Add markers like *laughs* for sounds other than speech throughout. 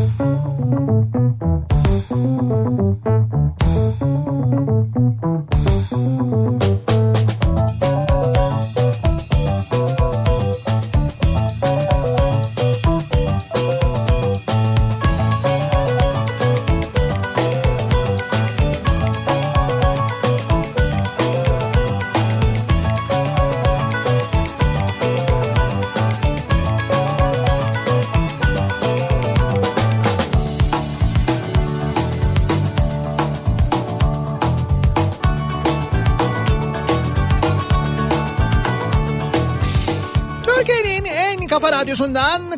Música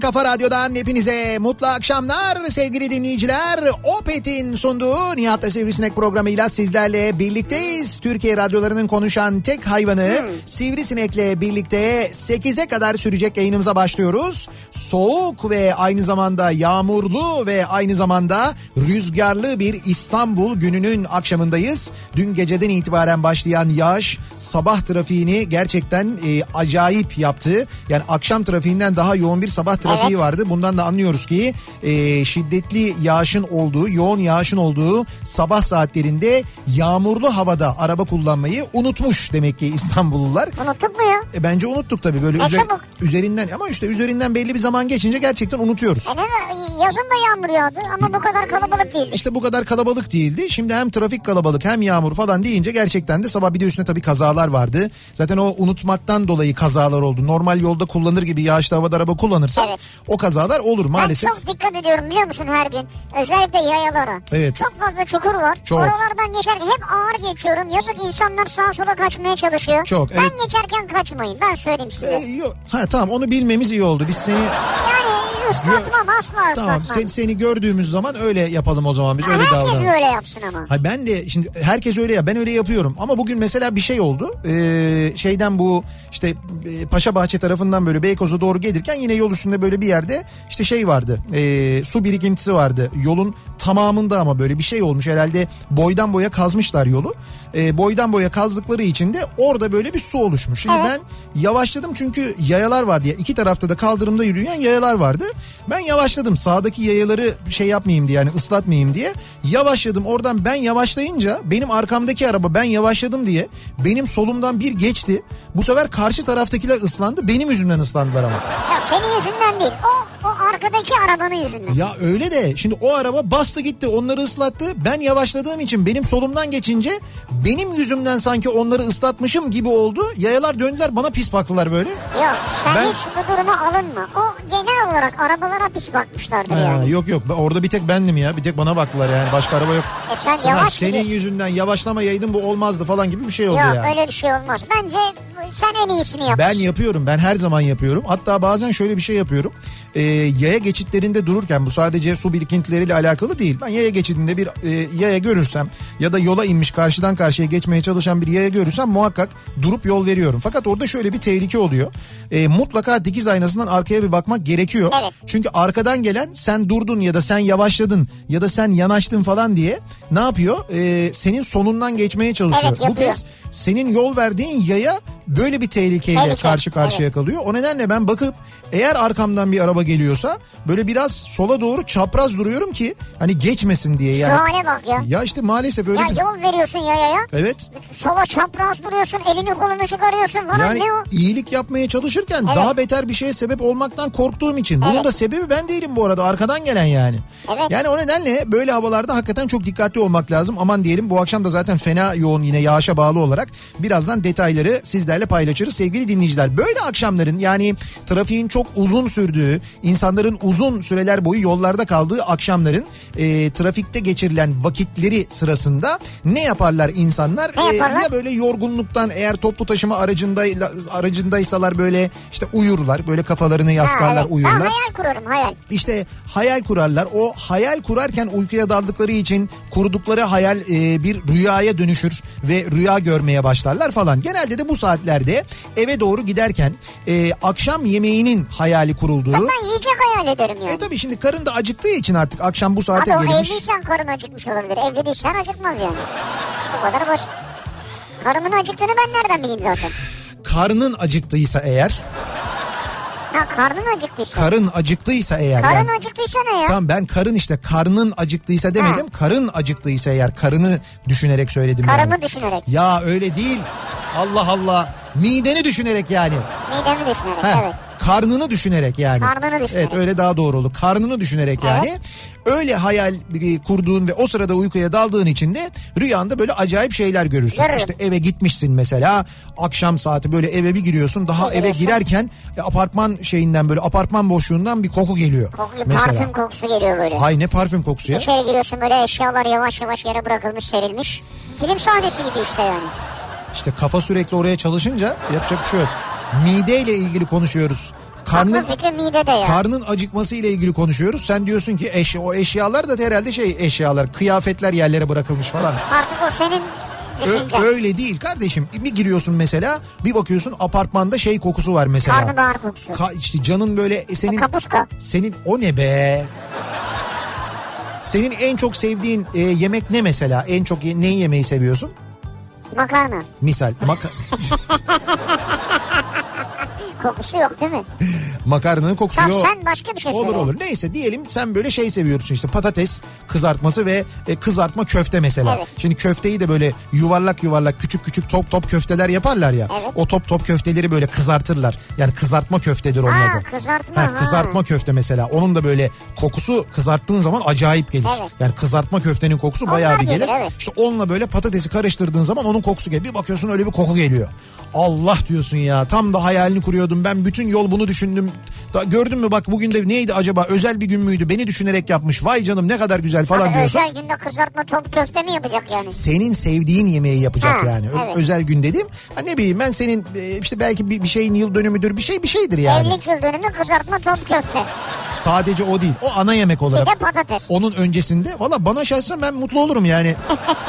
kafa radyodan hepinize mutlu akşamlar sevgili dinleyiciler. Opet'in sunduğu Nihat'la Sivrisinek programıyla sizlerle birlikteyiz. Türkiye radyolarının konuşan tek hayvanı Sivrisinek'le birlikte 8'e kadar sürecek yayınımıza başlıyoruz. Soğuk ve aynı zamanda yağmurlu ve aynı zamanda rüzgarlı bir İstanbul gününün akşamındayız. Dün geceden itibaren başlayan yağış sabah trafiğini gerçekten e, acayip yaptı. Yani akşam trafiğinden daha yoğun bir sabah trafiği Evet. vardı. Bundan da anlıyoruz ki e, şiddetli yağışın olduğu, yoğun yağışın olduğu sabah saatlerinde yağmurlu havada araba kullanmayı unutmuş demek ki İstanbullular. Unuttuk mu ya? E, bence unuttuk tabii böyle Ne üzer- çabuk. üzerinden ama işte üzerinden belli bir zaman geçince gerçekten unutuyoruz. E ne, yazın da yağmur yağdı ama bu kadar kalabalık değildi. İşte bu kadar kalabalık değildi. Şimdi hem trafik kalabalık hem yağmur falan deyince gerçekten de sabah bir de üstüne tabii kazalar vardı. Zaten o unutmaktan dolayı kazalar oldu. Normal yolda kullanır gibi yağışlı havada araba kullanırsan Evet. O kazalar olur maalesef. Ben çok dikkat ediyorum biliyor musun her gün? Özellikle yayalara. Evet. Çok fazla çukur var. Çok. Oralardan geçerken hep ağır geçiyorum. Yazık insanlar sağa sola kaçmaya çalışıyor. Çok, Ben evet. geçerken kaçmayın ben söyleyeyim size. E, yok. Ha tamam onu bilmemiz iyi oldu. Biz seni Yani ıslatmam asla ıslatmam. tamam sen, seni gördüğümüz zaman öyle yapalım o zaman biz öyle Herkes davranalım. öyle yapsın ama. Ha ben de şimdi herkes öyle ya ben öyle yapıyorum ama bugün mesela bir şey oldu Ee, şeyden bu işte e, Paşabahçe tarafından böyle Beykoz'a doğru gelirken yine yol üstünde böyle bir yerde işte şey vardı Ee, su birikintisi vardı yolun tamamında ama böyle bir şey olmuş. Herhalde boydan boya kazmışlar yolu Ee, boydan boya kazdıkları için de orada böyle bir su oluşmuş şimdi Evet. ben yavaşladım çünkü yayalar vardı ya iki tarafta da kaldırımda yürüyen yayalar vardı ben yavaşladım sağdaki yayaları şey yapmayayım diye yani ıslatmayayım diye yavaşladım oradan ben yavaşlayınca benim arkamdaki araba ben yavaşladım diye benim solumdan bir geçti bu sefer karşı taraftakiler ıslandı benim yüzümden ıslandılar ama. Ya senin yüzünden değil. O, o arkadaki arabanın yüzünden. Ya öyle de şimdi o araba bastı gitti onları ıslattı. Ben yavaşladığım için benim solumdan geçince benim yüzümden sanki onları ıslatmışım gibi oldu. Yayalar döndüler bana pis baktılar böyle. Yok sen Ben- hiç bu duruma alınma. O genel olarak arabalara pis bakmışlardır Ha, yani. yok yok orada bir tek bendim ya bir tek bana baktılar yani başka araba yok. E sen Sana yavaş senin gidiyorsun. yüzünden yavaşlamayaydın bu olmazdı falan gibi bir şey oldu Yok yani. öyle bir şey olmaz. Bence sen en iyisini yapmışsın. Ben yapıyorum ben her zaman yapıyorum hatta bazen şöyle bir şey yapıyorum Ee, yaya geçitlerinde dururken bu sadece su birikintileriyle alakalı değil. Ben yaya geçidinde bir e, yaya görürsem ya da yola inmiş karşıdan karşıya geçmeye çalışan bir yaya görürsem muhakkak durup yol veriyorum. Fakat orada şöyle bir tehlike oluyor. Ee, mutlaka dikiz aynasından arkaya bir bakmak gerekiyor. Evet. çünkü arkadan gelen sen durdun ya da sen yavaşladın ya da sen yanaştın falan diye ne yapıyor? Ee, senin sonundan geçmeye çalışıyor. Evet, bu kez senin yol verdiğin yaya böyle bir tehlikeyle Tehlike, karşı karşıya kalıyor. O nedenle ben bakıp eğer arkamdan bir araba geliyorsa böyle biraz sola doğru çapraz duruyorum ki hani geçmesin diye Şu yani. hale bak ya. Ya işte maalesef öyle Ya bir... yol veriyorsun yayaya. Evet. Sola çapraz duruyorsun. Elini kolunu çıkarıyorsun falan. Yani ne o? iyilik yapmaya çalışırken Evet. daha beter bir şeye sebep olmaktan korktuğum için. Bunun Evet. da sebebi ben değilim bu arada arkadan gelen yani. Evet. Yani o nedenle böyle havalarda hakikaten çok dikkatli olmak lazım. Aman diyelim bu akşam da zaten fena yoğun yine yağışa bağlı olarak birazdan detayları sizlerle paylaşırız sevgili dinleyiciler. Böyle akşamların yani trafiğin çok uzun sürdüğü, insanların uzun süreler boyu yollarda kaldığı akşamların e, trafikte geçirilen vakitleri sırasında ne yaparlar insanlar? Ne E, yaparlar? ya böyle yorgunluktan eğer toplu taşıma aracında aracındaysalar böyle işte uyurlar. Böyle kafalarını yaslarlar Ha, evet. uyurlar. Ben hayal kurarım hayal. İşte hayal kurarlar. O hayal kurarken uykuya daldıkları için kurdukları hayal e, bir rüyaya dönüşür ve rüya görmeye başlarlar falan. Genelde de bu saatlerde eve doğru giderken e, akşam yemeğinin hayali kurulduğu. Ben yiyecek hayal ederim yani. E tabii şimdi karın da acıktığı için artık akşam bu saate Abi gelmiş. evliysen karın acıkmış olabilir. Evli değilsen acıkmaz yani. Bu kadar basit. Karımın acıktığını ben nereden bileyim zaten? Karnın acıktıysa eğer Ha karnın acıktıysa. Karın acıktıysa eğer. Karın yani, acıktıysa ne ya? Tamam ben karın işte karnın acıktıysa demedim. Karın acıktıysa eğer karını düşünerek söyledim Karımı yani. düşünerek. Ya öyle değil. Allah Allah. Mideni düşünerek yani. Midemi düşünerek Heh, evet. Karnını düşünerek yani. Karnını düşünerek. Evet öyle daha doğru olur. Karnını düşünerek Evet. yani. Öyle hayal kurduğun ve o sırada uykuya daldığın için de rüyanda böyle acayip şeyler görürsün. Görürüm. İşte eve gitmişsin mesela akşam saati böyle eve bir giriyorsun daha Bir eve giriyorsun. girerken e, apartman şeyinden böyle apartman boşluğundan bir koku geliyor. Kokuyor, mesela. parfüm kokusu geliyor böyle. Hay ne parfüm kokusu ya. İçeri giriyorsun böyle eşyalar yavaş yavaş yere bırakılmış serilmiş. Film sahnesi gibi işte yani. İşte kafa sürekli oraya çalışınca yapacak bir şey yok. Mideyle ilgili konuşuyoruz. Karnın midede ya. karnın acıkması ile ilgili konuşuyoruz. Sen diyorsun ki eşya, o eşyalar da herhalde şey eşyalar, kıyafetler yerlere bırakılmış falan. Artık o senin Ö- öyle değil kardeşim. Bir giriyorsun mesela, bir bakıyorsun apartmanda şey kokusu var mesela. Karnabahar kokusu. Ka- işte canın böyle e, senin Kapuska. senin o ne be? Senin en çok sevdiğin e, yemek ne mesela? En çok ye- neyi yemeyi seviyorsun? Makarna. Misal maka- *laughs* Kokusu yok değil mi? *laughs* makarnanın kokusu Tamam yok. sen başka bir şey Olur olur. Neyse diyelim sen böyle şey seviyorsun işte patates kızartması ve e, kızartma köfte mesela. Evet. Şimdi köfteyi de böyle yuvarlak yuvarlak küçük küçük top top köfteler yaparlar ya. Evet. O top top köfteleri böyle kızartırlar. Yani kızartma köftedir Ha, adı. kızartma, Ha, ha. kızartma köfte mesela. Onun da böyle kokusu kızarttığın zaman acayip gelir. Evet. Yani kızartma köftenin kokusu Onlar bayağı bir gelir, gelir. evet. İşte onunla böyle patatesi karıştırdığın zaman onun kokusu geliyor. Bir bakıyorsun öyle bir koku geliyor. Allah diyorsun ya tam da hayalini kuruyordum. Ben bütün yol bunu düşündüm. Da, gördün mü bak bugün de neydi acaba özel bir gün müydü beni düşünerek yapmış. Vay canım ne kadar güzel falan Abi diyorsun. özel günde kızartma top köfte mi yapacak yani? Senin sevdiğin yemeği yapacak Ha, yani. Ö- evet. Özel gün dedim. Ha ne bileyim ben senin e, işte belki bir, bir şeyin yıl dönümüdür bir şey bir şeydir yani. Evlilik yıl dönümü kızartma top köfte. Sadece o değil. O ana yemek Bir olarak. de patates. Onun öncesinde valla bana şahsen ben mutlu olurum yani.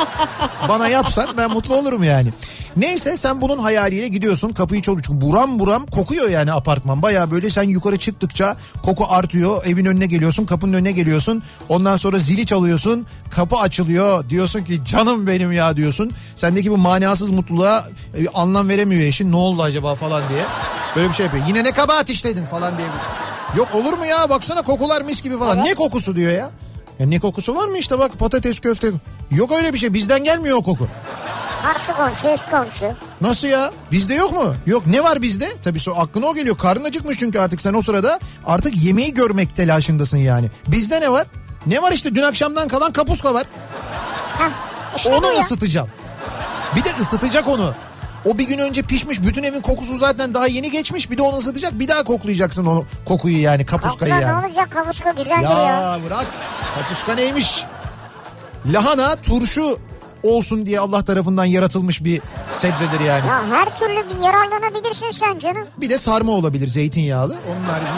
*laughs* bana yapsan ben mutlu olurum yani. Neyse sen bunun hayaliyle gidiyorsun kapıyı çalıyor. Çünkü buram buram kokuyor yani apartman. Baya böyle sen yukarı çıktıkça koku artıyor. Evin önüne geliyorsun kapının önüne geliyorsun. Ondan sonra zili çalıyorsun. Kapı açılıyor. Diyorsun ki canım benim ya diyorsun. Sendeki bu manasız mutluluğa e, anlam veremiyor eşin. Ne oldu acaba falan diye. Böyle bir şey yapıyor. Yine ne kabahat işledin falan diye. Yok olur mu ya baksana kokular mis gibi falan. Ne kokusu diyor ya. Ya ne kokusu var mı işte bak patates köfte. Yok öyle bir şey bizden gelmiyor o koku. Karşı komşu üst komşu. Nasıl ya? Bizde yok mu? Yok ne var bizde? Tabii so aklına o geliyor. Karnın acıkmış çünkü artık sen o sırada artık yemeği görmek telaşındasın yani. Bizde ne var? Ne var işte dün akşamdan kalan kapuska var. Heh, işte Onu ısıtacağım. Bir de ısıtacak onu. O bir gün önce pişmiş bütün evin kokusu zaten daha yeni geçmiş. Bir de onu ısıtacak bir daha koklayacaksın onu kokuyu yani kapuskayı Kapıda yani. ne olacak kapuska güzeldir ya. Ya bırak. Kapuska neymiş? Lahana turşu olsun diye Allah tarafından yaratılmış bir sebzedir yani. Ya her türlü bir yararlanabilirsin sen canım. Bir de sarma olabilir zeytinyağlı. Onun haricinde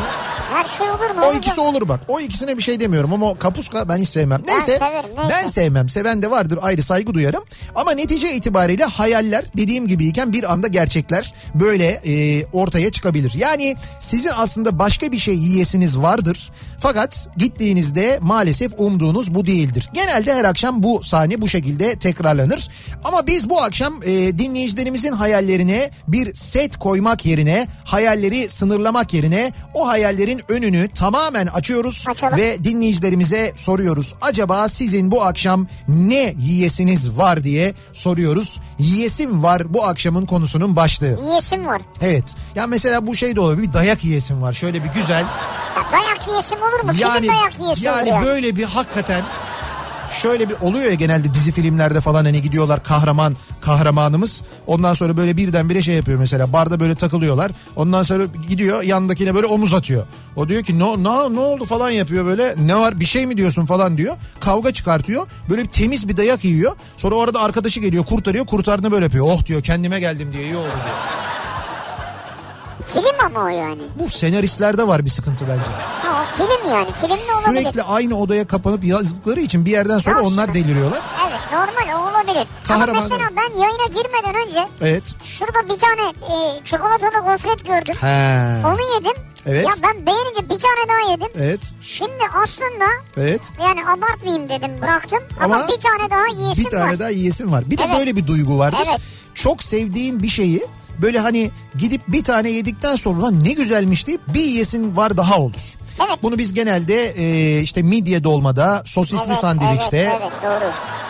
Her şey olur mu? o ikisi olur bak. O ikisine bir şey demiyorum ama kapuska ben hiç sevmem. Neyse severim, neyse. ben sevmem. Seven de vardır ayrı saygı duyarım. Ama netice itibariyle hayaller dediğim gibiyken bir anda gerçekler böyle e, ortaya çıkabilir. Yani sizin aslında başka bir şey yiyesiniz vardır. Fakat gittiğinizde maalesef umduğunuz bu değildir. Genelde her akşam bu sahne bu şekilde tekrarlanır. Ama biz bu akşam e, dinleyicilerimizin hayallerine bir set koymak yerine hayalleri sınırlamak yerine o hayallerin önünü tamamen açıyoruz Açalım. ve dinleyicilerimize soruyoruz. Acaba sizin bu akşam ne yiyesiniz var diye soruyoruz. Yiyesim var bu akşamın konusunun başlığı. Yiyesim var. Evet. Ya mesela bu şey de olabilir. Bir dayak yiyesim var. Şöyle bir güzel. Ya dayak yiyesim olur mu? Yani Kimin dayak yiyesi yani olur ya? böyle bir hakikaten şöyle bir oluyor ya genelde dizi filmlerde falan hani gidiyorlar kahraman kahramanımız. Ondan sonra böyle birdenbire şey yapıyor mesela barda böyle takılıyorlar. Ondan sonra gidiyor yandakine böyle omuz atıyor. O diyor ki no, no, ne oldu? falan yapıyor böyle. Ne var bir şey mi diyorsun? falan diyor. Kavga çıkartıyor. Böyle bir temiz bir dayak yiyor. Sonra orada arkadaşı geliyor kurtarıyor. Kurtardığını böyle yapıyor. Oh diyor kendime geldim diyor. İyi oldu diyor. Film ama o yani. Bu senaristlerde var bir sıkıntı bence. Ha, o film yani. Film de olabilir. Sürekli aynı odaya kapanıp yazdıkları için bir yerden sonra Ya onlar deliriyorlar. Evet normal o olabilir. Kahraman- Ama mesela ben yayına girmeden önce Evet. şurada bir tane e, çikolatalı gofret gördüm. He. Onu yedim. Evet. Ya ben beğenince bir tane daha yedim. Evet. Şimdi aslında Evet. yani abartmayayım dedim bıraktım. Ama, Ama bir tane daha yiyesim bir tane var. daha yiyesin var. Bir de Evet. böyle bir duygu vardır. Evet. Çok sevdiğin bir şeyi böyle hani gidip bir tane yedikten sonra "Lan ne güzelmiş deyip bir yiyesin var daha olur. Evet. Bunu biz genelde e, işte midye dolmada, sosisli Evet, sandviçte, Evet, evet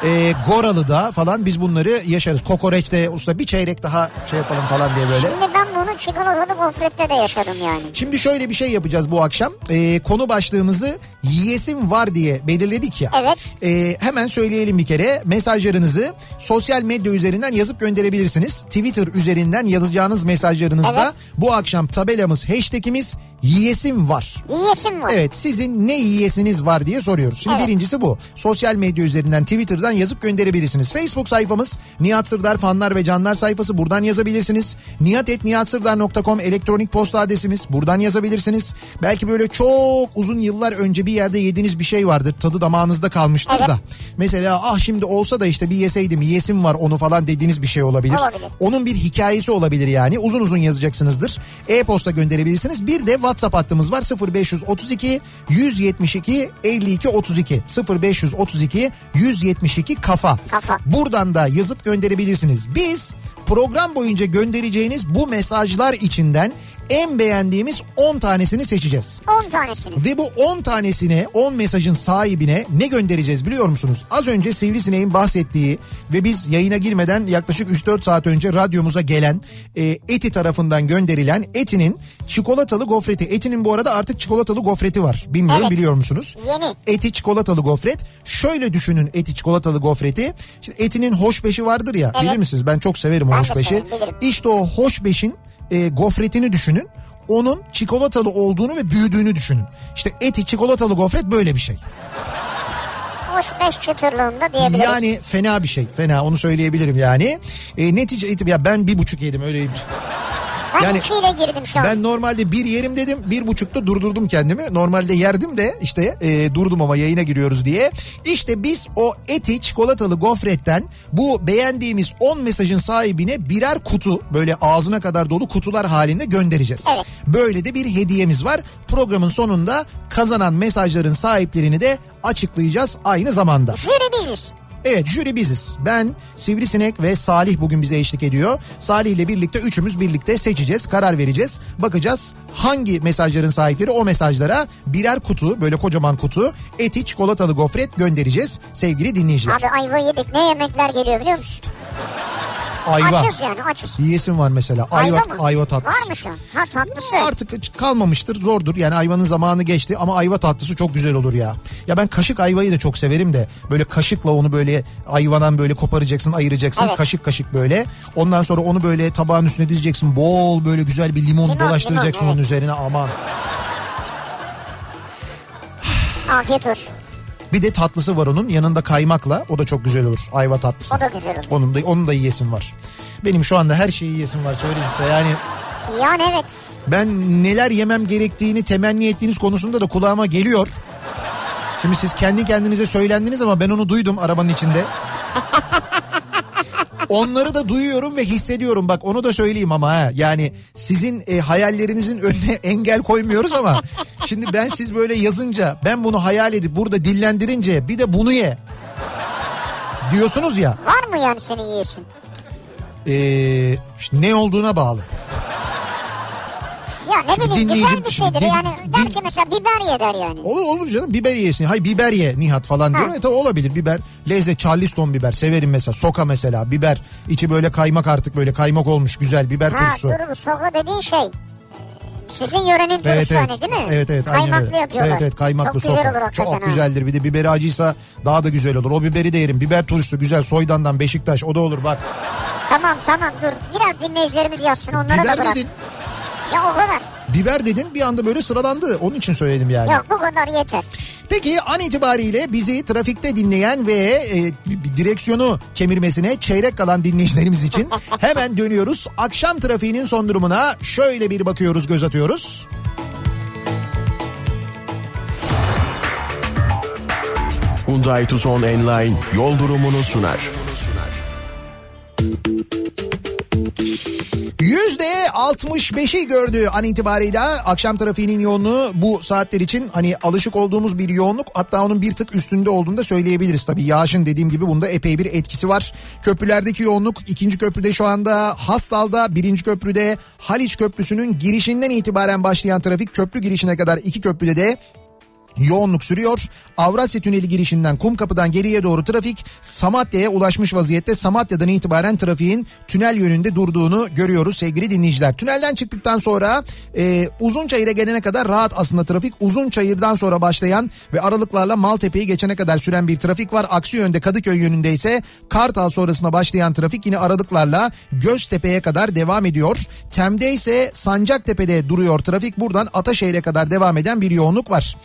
doğru. e, Goralı'da falan biz bunları yaşarız. Kokoreçte usta bir çeyrek daha şey yapalım falan diye böyle. Şimdi ben bunu çikolatalı gofrette de yaşadım yani. Şimdi şöyle bir şey yapacağız bu akşam. E, konu başlığımızı yiyesim var diye belirledik ya. Evet. E, hemen söyleyelim bir kere. Mesajlarınızı sosyal medya üzerinden yazıp gönderebilirsiniz. Twitter üzerinden yazacağınız mesajlarınızda Evet. bu akşam tabelamız, hashtagimiz yiyesim var. Yiyesim var. Evet sizin ne yiyesiniz var diye soruyoruz. Şimdi Evet. birincisi bu. Sosyal medya üzerinden Twitter'dan yazıp gönderebilirsiniz. Facebook sayfamız Nihat Sırdar fanlar ve canlar sayfası buradan yazabilirsiniz. nihatetnihatsırdar.com elektronik posta adresimiz buradan yazabilirsiniz. Belki böyle çok uzun yıllar önce bir yerde yediğiniz bir şey vardır. Tadı damağınızda kalmıştır Evet. da. Mesela ah şimdi olsa da işte bir yeseydim yesim var onu falan dediğiniz bir şey olabilir. Olabilir. Onun bir hikayesi olabilir yani. Uzun uzun yazacaksınızdır. E-posta gönderebilirsiniz. Bir de WhatsApp hattımız var 0532 172 52 32 0532 172 kafa. Kafa. Buradan da yazıp gönderebilirsiniz. Biz program boyunca göndereceğiniz bu mesajlar içinden en beğendiğimiz 10 tanesini seçeceğiz. 10 tanesini. Ve bu 10 tanesine 10 mesajın sahibine ne göndereceğiz biliyor musunuz? Az önce Sivrisineğin bahsettiği ve biz yayına girmeden yaklaşık 3-4 saat önce radyomuza gelen e, Eti tarafından gönderilen Eti'nin çikolatalı gofreti. Eti'nin bu arada artık çikolatalı gofreti var. Bilmiyorum Evet. biliyor musunuz? Yeni. Eti çikolatalı gofret. Şöyle düşünün Eti çikolatalı gofreti. Şimdi Eti'nin hoşbeşi vardır ya Evet. bilir misiniz? Ben çok severim Ben hoşbeşi. İşte o hoşbeşin e, gofretini düşünün. Onun çikolatalı olduğunu ve büyüdüğünü düşünün. İşte eti çikolatalı gofret böyle bir şey. Hoş beş çıtırlığında diyebiliriz. Yani fena bir şey. Fena onu söyleyebilirim yani. E, netice itib- ya ben bir buçuk yedim öyle ben yani- ikiyle girdim şu an. Ben normalde bir yerim dedim bir buçukta durdurdum kendimi. Normalde yerdim de işte e, durdum ama yayına giriyoruz diye. İşte biz o eti çikolatalı gofretten bu beğendiğimiz 10 mesajın sahibine birer kutu böyle ağzına kadar dolu kutular halinde göndereceğiz. Evet. Böyle de bir hediyemiz var. Programın sonunda kazanan mesajların sahiplerini de açıklayacağız aynı zamanda. Jüri biziz. Evet jüri biziz. Ben Sivrisinek ve Salih bugün bize eşlik ediyor. Salih ile birlikte üçümüz birlikte seçeceğiz, karar vereceğiz. Bakacağız hangi mesajların sahipleri o mesajlara birer kutu, böyle kocaman kutu eti çikolatalı gofret göndereceğiz sevgili dinleyiciler. Abi ayva yedik. Ne yemekler geliyor biliyor musun? Ayva. Açız yani açız. Yiyesin var mesela. Ayva, Ayva mı? ayva tatlısı. Var mı şu an? Ha tatlısı. Artık kalmamıştır zordur yani ayvanın zamanı geçti ama ayva tatlısı çok güzel olur ya. Ya ben kaşık ayvayı da çok severim de böyle kaşıkla onu böyle ayvadan böyle koparacaksın ayıracaksın Evet. kaşık kaşık böyle. Ondan sonra onu böyle tabağın üstüne dizeceksin bol böyle güzel bir limon, Limon, dolaştıracaksın limon, onun evet. üzerine aman. Afiyet olsun. Bir de tatlısı var onun yanında kaymakla o da çok güzel olur ayva tatlısı. O da güzel olur. Onun da, onun da yiyesim var. Benim şu anda her şeyi yiyesim var söyleyeyim size yani Yani evet. ben neler yemem gerektiğini temenni ettiğiniz konusunda da kulağıma geliyor. Şimdi siz kendi kendinize söylendiniz ama ben onu duydum arabanın içinde. Onları da duyuyorum ve hissediyorum bak onu da söyleyeyim ama ha. Yani sizin e, hayallerinizin önüne *laughs* engel koymuyoruz ama şimdi ben siz böyle yazınca ben bunu hayal edip burada dillendirince bir de bunu ye diyorsunuz ya Var mı yani senin yiyesin? e, işte ne olduğuna bağlı. Ya ne bileyim güzel bir şeydir din- yani. Der din- ki mesela biber ye der yani. Olur olur canım biber yesin. Hay biber ye Nihat falan diyor. Ha. E, tabii olabilir biber. Lezzet Charleston biber severim mesela. Soka mesela biber. içi böyle kaymak artık böyle kaymak olmuş güzel biber Ha turşusu. dur bu soka dediğin şey. Sizin yörenin turşusu Evet evet. hani değil mi? Evet evet aynen Kaymaklı öyle. yapıyorlar. Evet evet kaymaklı Çok güzel soka. olur Çok ha. güzeldir. Bir de biberi acıysa daha da güzel olur. O biberi de yerim. Biber turşusu güzel. Soydandan Beşiktaş o da olur bak. Tamam tamam dur. Biraz dinleyicilerimiz yazsın onlara da biber bırak. dedin. Ya o kadar. Biber dedin bir anda böyle sıralandı. Onun için söyledim yani. Yok bu kadar yeter. Peki an itibariyle bizi trafikte dinleyen ve e, direksiyonu kemirmesine çeyrek kalan dinleyicilerimiz için *laughs* hemen dönüyoruz. Akşam trafiğinin son durumuna şöyle bir bakıyoruz, göz atıyoruz. Hyundai Tucson Enline yol durumunu sunar. Yüzde 65'i gördü an itibarıyla akşam trafiğinin yoğunluğu bu saatler için hani alışık olduğumuz bir yoğunluk hatta onun bir tık üstünde olduğunu da söyleyebiliriz. Tabii yağışın dediğim gibi bunda epey bir etkisi var. Köprülerdeki yoğunluk ikinci köprüde şu anda Hastal'da birinci köprüde Haliç Köprüsü'nün girişinden itibaren başlayan trafik köprü girişine kadar iki köprüde de yoğunluk sürüyor. Avrasya Tüneli girişinden Kumkapı'dan geriye doğru trafik Samatya'ya ulaşmış vaziyette. Samatya'dan itibaren trafiğin tünel yönünde durduğunu görüyoruz sevgili dinleyiciler. Tünelden çıktıktan sonra e, Uzunçayır'a gelene kadar rahat aslında trafik. Uzunçayır'dan sonra başlayan ve aralıklarla Maltepe'yi geçene kadar süren bir trafik var. Aksi yönde Kadıköy yönünde ise Kartal sonrasında başlayan trafik yine aralıklarla Göztepe'ye kadar devam ediyor. Tem'de ise Sancaktepe'de duruyor trafik. Buradan Ataşehir'e kadar devam eden bir yoğunluk var.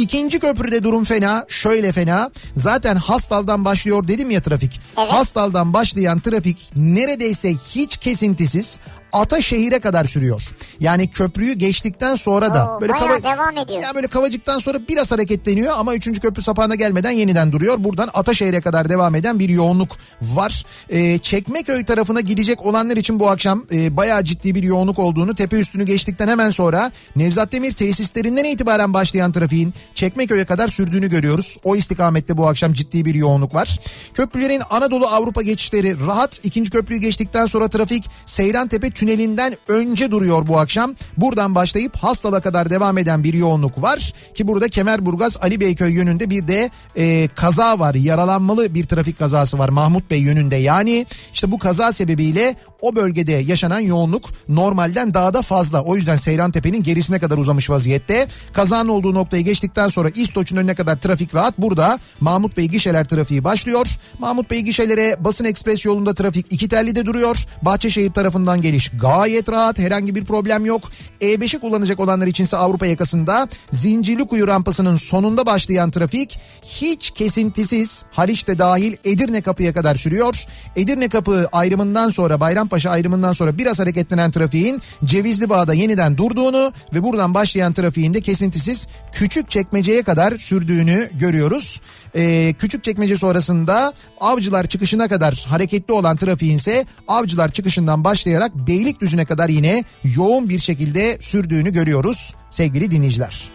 İkinci köprüde durum fena. Şöyle fena. Zaten Hastal'dan başlıyor dedim ya trafik. Evet. Hastal'dan başlayan trafik neredeyse hiç kesintisiz Ataşehir'e kadar sürüyor. Yani köprüyü geçtikten sonra da Oo, bayağı devam ediyor. Ya böyle Kavacık'tan sonra biraz hareketleniyor ama 3. köprü sapağına gelmeden yeniden duruyor. Buradan Ataşehir'e kadar devam eden bir yoğunluk var. Ee, Çekmeköy tarafına gidecek olanlar için bu akşam e, bayağı ciddi bir yoğunluk olduğunu tepe üstünü geçtikten hemen sonra Nevzat Demir tesislerinden itibaren başlayan trafiğin Çekmeköy'e kadar sürdüğünü görüyoruz. O istikamette bu akşam ciddi bir yoğunluk var. Köprülerin Anadolu Avrupa geçişleri rahat. İkinci köprüyü geçtikten sonra trafik Seyrantepe tünelinden önce duruyor bu akşam. Buradan başlayıp Hastal'a kadar devam eden bir yoğunluk var. Ki burada Kemerburgaz Ali Beyköy yönünde bir de e, kaza var. Yaralanmalı bir trafik kazası var Mahmut Bey yönünde. Yani işte bu kaza sebebiyle o bölgede yaşanan yoğunluk normalden daha da fazla. O yüzden Seyrantepe'nin gerisine kadar uzamış vaziyette. Kazanın olduğu noktayı geçtikten sonra İstoç'un önüne kadar trafik rahat. Burada Mahmut Bey gişeler trafiği başlıyor. Mahmut Bey gişelere basın ekspres yolunda trafik iki tellide duruyor. Bahçeşehir tarafından geliş gayet rahat. Herhangi bir problem yok. E5'i kullanacak olanlar içinse Avrupa yakasında Zincirlikuyu rampasının sonunda başlayan trafik hiç kesintisiz Haliç'te dahil Edirne kapıya kadar sürüyor. Edirne kapı ayrımından sonra Bayrampaşa ayrımından sonra biraz hareketlenen trafiğin Cevizli Bağ'da yeniden durduğunu ve buradan başlayan trafiğin de kesintisiz küçük çekmeceye kadar sürdüğünü görüyoruz. Ee, küçük çekmece sonrasında avcılar çıkışına kadar hareketli olan trafiğin ise avcılar çıkışından başlayarak Beylikdüzü'ne kadar yine yoğun bir şekilde sürdüğünü görüyoruz sevgili dinleyiciler.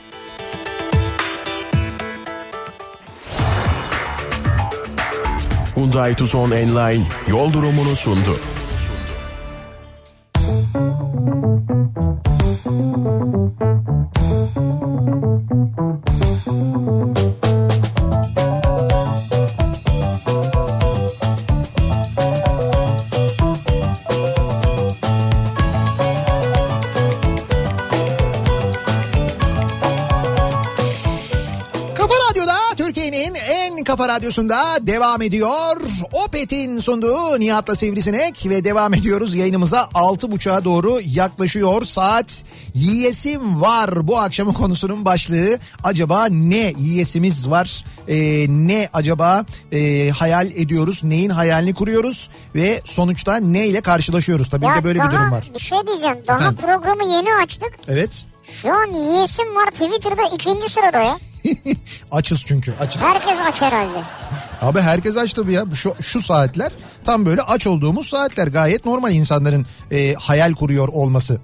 Hyundai Tucson Enline yol durumunu sundu. Kafa radyosunda devam ediyor. Opet'in sunduğu Nihat'la Sivrisinek ve devam ediyoruz yayınımıza 6.30'a doğru yaklaşıyor. Saat yiyesim var bu akşamın konusunun başlığı. Acaba ne yiyesimiz var? Ee, ne acaba e, hayal ediyoruz? Neyin hayalini kuruyoruz? Ve sonuçta ne ile karşılaşıyoruz? Tabii bir de böyle bir durum var. Bir şey diyeceğim. Daha Efendim? programı yeni açtık. Evet. Şu an yiyesim var Twitter'da ikinci sırada ya. *laughs* açız çünkü açız. Herkes aç herhalde. Abi herkes aç tabii ya. Şu, şu saatler tam böyle aç olduğumuz saatler. Gayet normal insanların e, hayal kuruyor olması.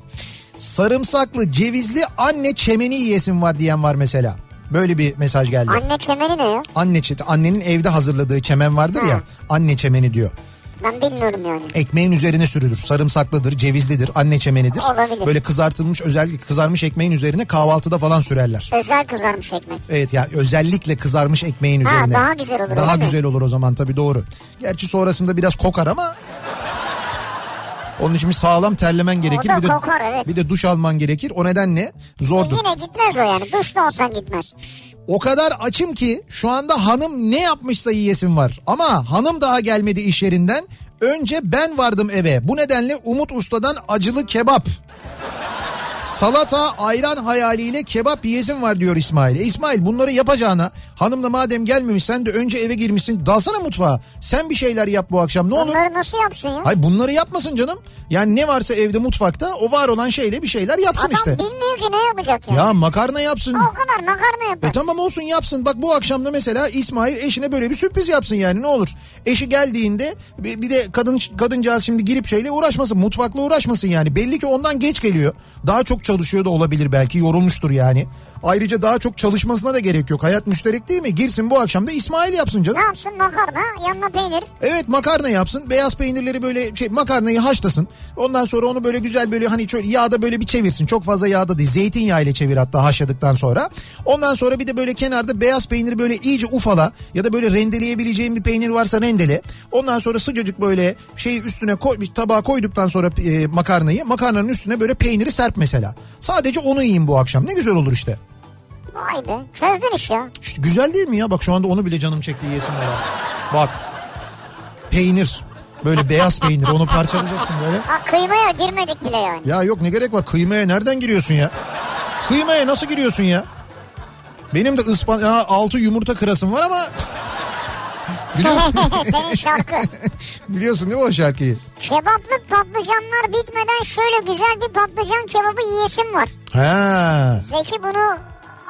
Sarımsaklı cevizli anne çemeni yiyesim var diyen var mesela. Böyle bir mesaj geldi. Anne çemeni ne ya? Anne çeti, annenin evde hazırladığı çemen vardır ya. Ha. Anne çemeni diyor. Ben bilmiyorum yani. Ekmeğin üzerine sürülür. Sarımsaklıdır, cevizlidir, anne çemenidir. Olabilir. Böyle kızartılmış özellikle kızarmış ekmeğin üzerine kahvaltıda falan sürerler. Özel kızarmış ekmek. Evet ya özellikle kızarmış ekmeğin Ha, üzerine. daha güzel olur, Daha öyle mi? güzel olur o zaman tabii doğru. Gerçi sonrasında biraz kokar ama onun için bir sağlam terlemen gerekir. da bir de kokar, evet. bir de duş alman gerekir. O nedenle zordur. Yine gitmez o yani. Duşta olsan gitmez. O kadar açım ki şu anda hanım ne yapmışsa yiyesim var. Ama hanım daha gelmedi iş yerinden. Önce ben vardım eve. Bu nedenle Umut Usta'dan acılı kebap. Salata ayran hayaliyle kebap yiyesim var diyor İsmail. E İsmail bunları yapacağına hanımla madem gelmemiş sen de önce eve girmişsin dalsana mutfağa. Sen bir şeyler yap bu akşam ne olur. Bunları nasıl yapsın ya? Hayır bunları yapmasın canım. Yani ne varsa evde mutfakta o var olan şeyle bir şeyler yapsın Adam işte. bilmiyor ki ne yapacak ya. Ya makarna yapsın. O kadar makarna yapar. E tamam olsun yapsın. Bak bu akşam da mesela İsmail eşine böyle bir sürpriz yapsın yani ne olur. Eşi geldiğinde bir bir de kadın kadıncağız şimdi girip şeyle uğraşmasın. Mutfakla uğraşmasın yani. Belli ki ondan geç geliyor. Daha çok çalışıyor da olabilir belki yorulmuştur yani. Ayrıca daha çok çalışmasına da gerek yok. Hayat müşterek değil mi? Girsin bu akşam da İsmail yapsın canım. Ne yapsın makarna yanına peynir. Evet makarna yapsın. Beyaz peynirleri böyle şey makarnayı haşlasın. Ondan sonra onu böyle güzel böyle hani şöyle yağda böyle bir çevirsin. Çok fazla yağda değil. Zeytinyağı ile çevir hatta haşladıktan sonra. Ondan sonra bir de böyle kenarda beyaz peyniri böyle iyice ufala ya da böyle rendeleyebileceğin bir peynir varsa rendele. Ondan sonra sıcacık böyle şeyi üstüne koy, bir tabağa koyduktan sonra e, makarnayı makarnanın üstüne böyle peyniri serp mesela. Sadece onu yiyin bu akşam. Ne güzel olur işte. Vay be çözdün iş ya. İşte güzel değil mi ya? Bak şu anda onu bile canım çekti yiyesim var. Bak. Peynir. Böyle beyaz peynir onu parçalayacaksın böyle. Ha kıymaya girmedik bile yani. Ya yok ne gerek var kıymaya nereden giriyorsun ya? Kıymaya nasıl giriyorsun ya? Benim de ıspan ya, altı yumurta kırasım var ama *laughs* Senin şarkı. *laughs* biliyorsun değil mi o şarkıyı? Kebaplık patlıcanlar bitmeden şöyle güzel bir patlıcan kebabı yiyesim var. Ha. Zeki bunu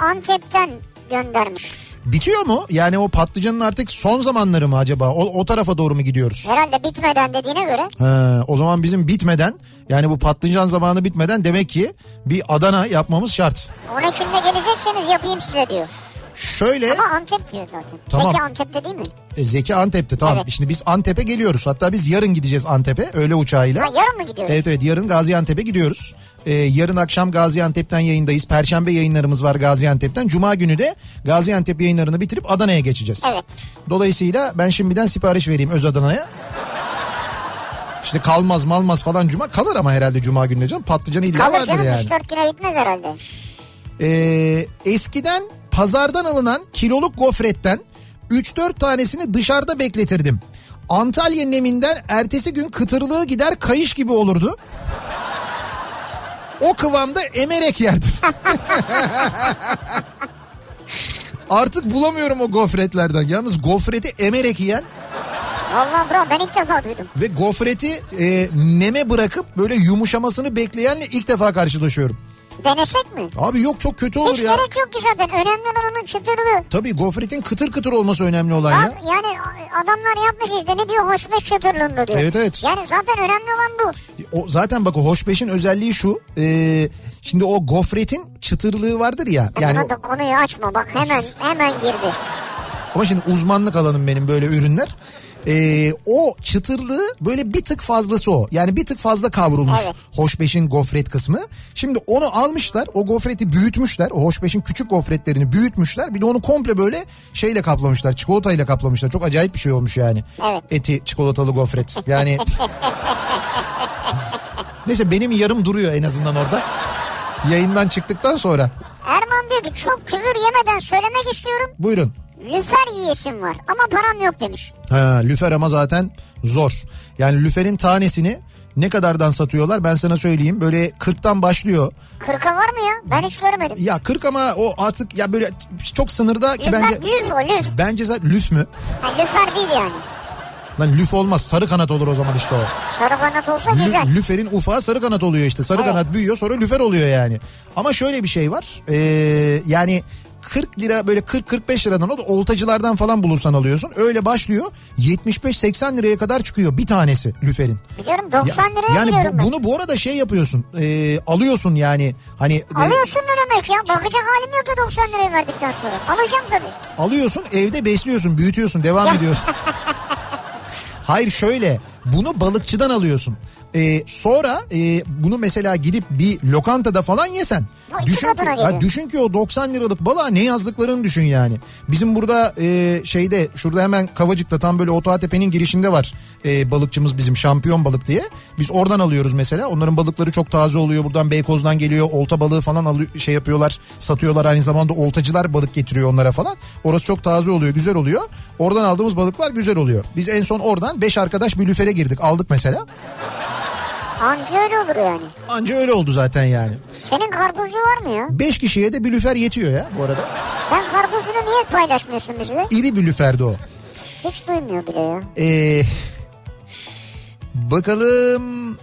Antep'ten göndermiş. Bitiyor mu? Yani o patlıcanın artık son zamanları mı acaba? O, o tarafa doğru mu gidiyoruz? Herhalde bitmeden dediğine göre. Ha, o zaman bizim bitmeden yani bu patlıcan zamanı bitmeden demek ki bir Adana yapmamız şart. 10 Ekim'de gelecekseniz yapayım size diyor. Şöyle Ama Antep diyor zaten. Tamam. Zeki Antep'te değil mi? e, Zeki Antep'te tamam. Evet. Şimdi biz Antep'e geliyoruz. Hatta biz yarın gideceğiz Antep'e öğle uçağıyla. Ha yarın mı gidiyoruz? Evet evet yarın Gaziantep'e gidiyoruz. Ee, yarın akşam Gaziantep'ten yayındayız. Perşembe yayınlarımız var Gaziantep'ten. Cuma günü de Gaziantep yayınlarını bitirip Adana'ya geçeceğiz. Evet. Dolayısıyla ben şimdiden sipariş vereyim Öz Adana'ya. İşte kalmaz malmaz falan cuma kalır ama herhalde cuma günü de canım. Patlıcan illa Kalır vardır canım yani. 3-4 güne bitmez herhalde. Ee, eskiden pazardan alınan kiloluk gofretten 3-4 tanesini dışarıda bekletirdim. Antalya neminden ertesi gün kıtırlığı gider kayış gibi olurdu. O kıvamda emerek yerdim. *laughs* Artık bulamıyorum o gofretlerden. Yalnız gofreti emerek yiyen Vallahi bro ben ilk defa duydum. ve gofreti e, neme bırakıp böyle yumuşamasını bekleyenle ilk defa karşılaşıyorum. Denesek mi? Abi yok çok kötü olur Hiç ya. gerek yok ki zaten. Önemli olan onun çıtırlığı. Tabii gofretin kıtır kıtır olması önemli olan ya. Yani adamlar yapmış işte ne diyor hoşbeş çıtırlığında diyor. Evet, evet. Yani zaten önemli olan bu. O zaten bak o hoşbeşin özelliği şu. e, şimdi o gofretin çıtırlığı vardır ya. Yani Hadi konuyu açma bak hemen hemen girdi. Ama şimdi uzmanlık alanım benim böyle ürünler. E, o çıtırlığı böyle bir tık fazlası o. Yani bir tık fazla kavrulmuş Evet. hoşbeşin gofret kısmı. Şimdi onu almışlar o gofreti büyütmüşler. O hoşbeşin küçük gofretlerini büyütmüşler. Bir de onu komple böyle şeyle kaplamışlar. Çikolatayla kaplamışlar. Çok acayip bir şey olmuş yani. Evet. Eti çikolatalı gofret. Yani *laughs* Neyse benim yarım duruyor en azından orada. Yayından çıktıktan sonra. Erman diyor ki çok küfür yemeden söylemek istiyorum. Buyurun. Lüfer yiyesim var ama param yok demiş. Ha, lüfer ama zaten zor. Yani lüferin tanesini ne kadardan satıyorlar ben sana söyleyeyim. Böyle 40'tan başlıyor. Kırka var mı ya? Ben hiç görmedim. Ya 40 ama o artık ya böyle çok sınırda ki Lüfer, bence lüf o lüf. bence zaten lüf mü? Ha, lüfer değil yani. Lan lüf olmaz sarı kanat olur o zaman işte o. Sarı kanat olsa Lü- güzel. lüferin ufağı sarı kanat oluyor işte. Sarı Evet. kanat büyüyor sonra lüfer oluyor yani. Ama şöyle bir şey var. Ee, yani 40 lira böyle 40-45 liradan o da oltacılardan falan bulursan alıyorsun. Öyle başlıyor 75-80 liraya kadar çıkıyor bir tanesi lüferin. Biliyorum Ya- 90 liraya yani biliyorum bu- ben. bunu bu arada şey yapıyorsun e, alıyorsun yani hani e, Alıyorsun ne demek ya? Bakacak halim yok ya 90 liraya verdikten sonra. Alacağım tabii. alıyorsun evde besliyorsun büyütüyorsun devam ediyorsun. *laughs* Hayır şöyle bunu balıkçıdan alıyorsun. Ee, sonra e, bunu mesela gidip bir lokantada falan yesen. Ha, Düşün ki, ha, düşün ki o 90 liralık balığa ne yazdıklarını düşün yani. Bizim burada e, şeyde şurada hemen Kavacık'ta tam böyle Otoatepe'nin girişinde var e, balıkçımız bizim şampiyon balık diye. Biz oradan alıyoruz mesela. Onların balıkları çok taze oluyor. Buradan Beykoz'dan geliyor. Olta balığı falan alıyor, şey yapıyorlar. Satıyorlar aynı zamanda oltacılar balık getiriyor onlara falan. Orası çok taze oluyor, güzel oluyor. Oradan aldığımız balıklar güzel oluyor. Biz en son oradan 5 arkadaş bir lüfere girdik. Aldık mesela. Anca öyle olur yani. Anca öyle oldu zaten yani. Senin karpuzcu var mı ya? 5 kişiye de bir lüfer yetiyor ya bu arada. Sen karpuzunu niye paylaşmıyorsun bizle? İri bir lüferdi o. Hiç duymuyor bile ya. Ee, bakalım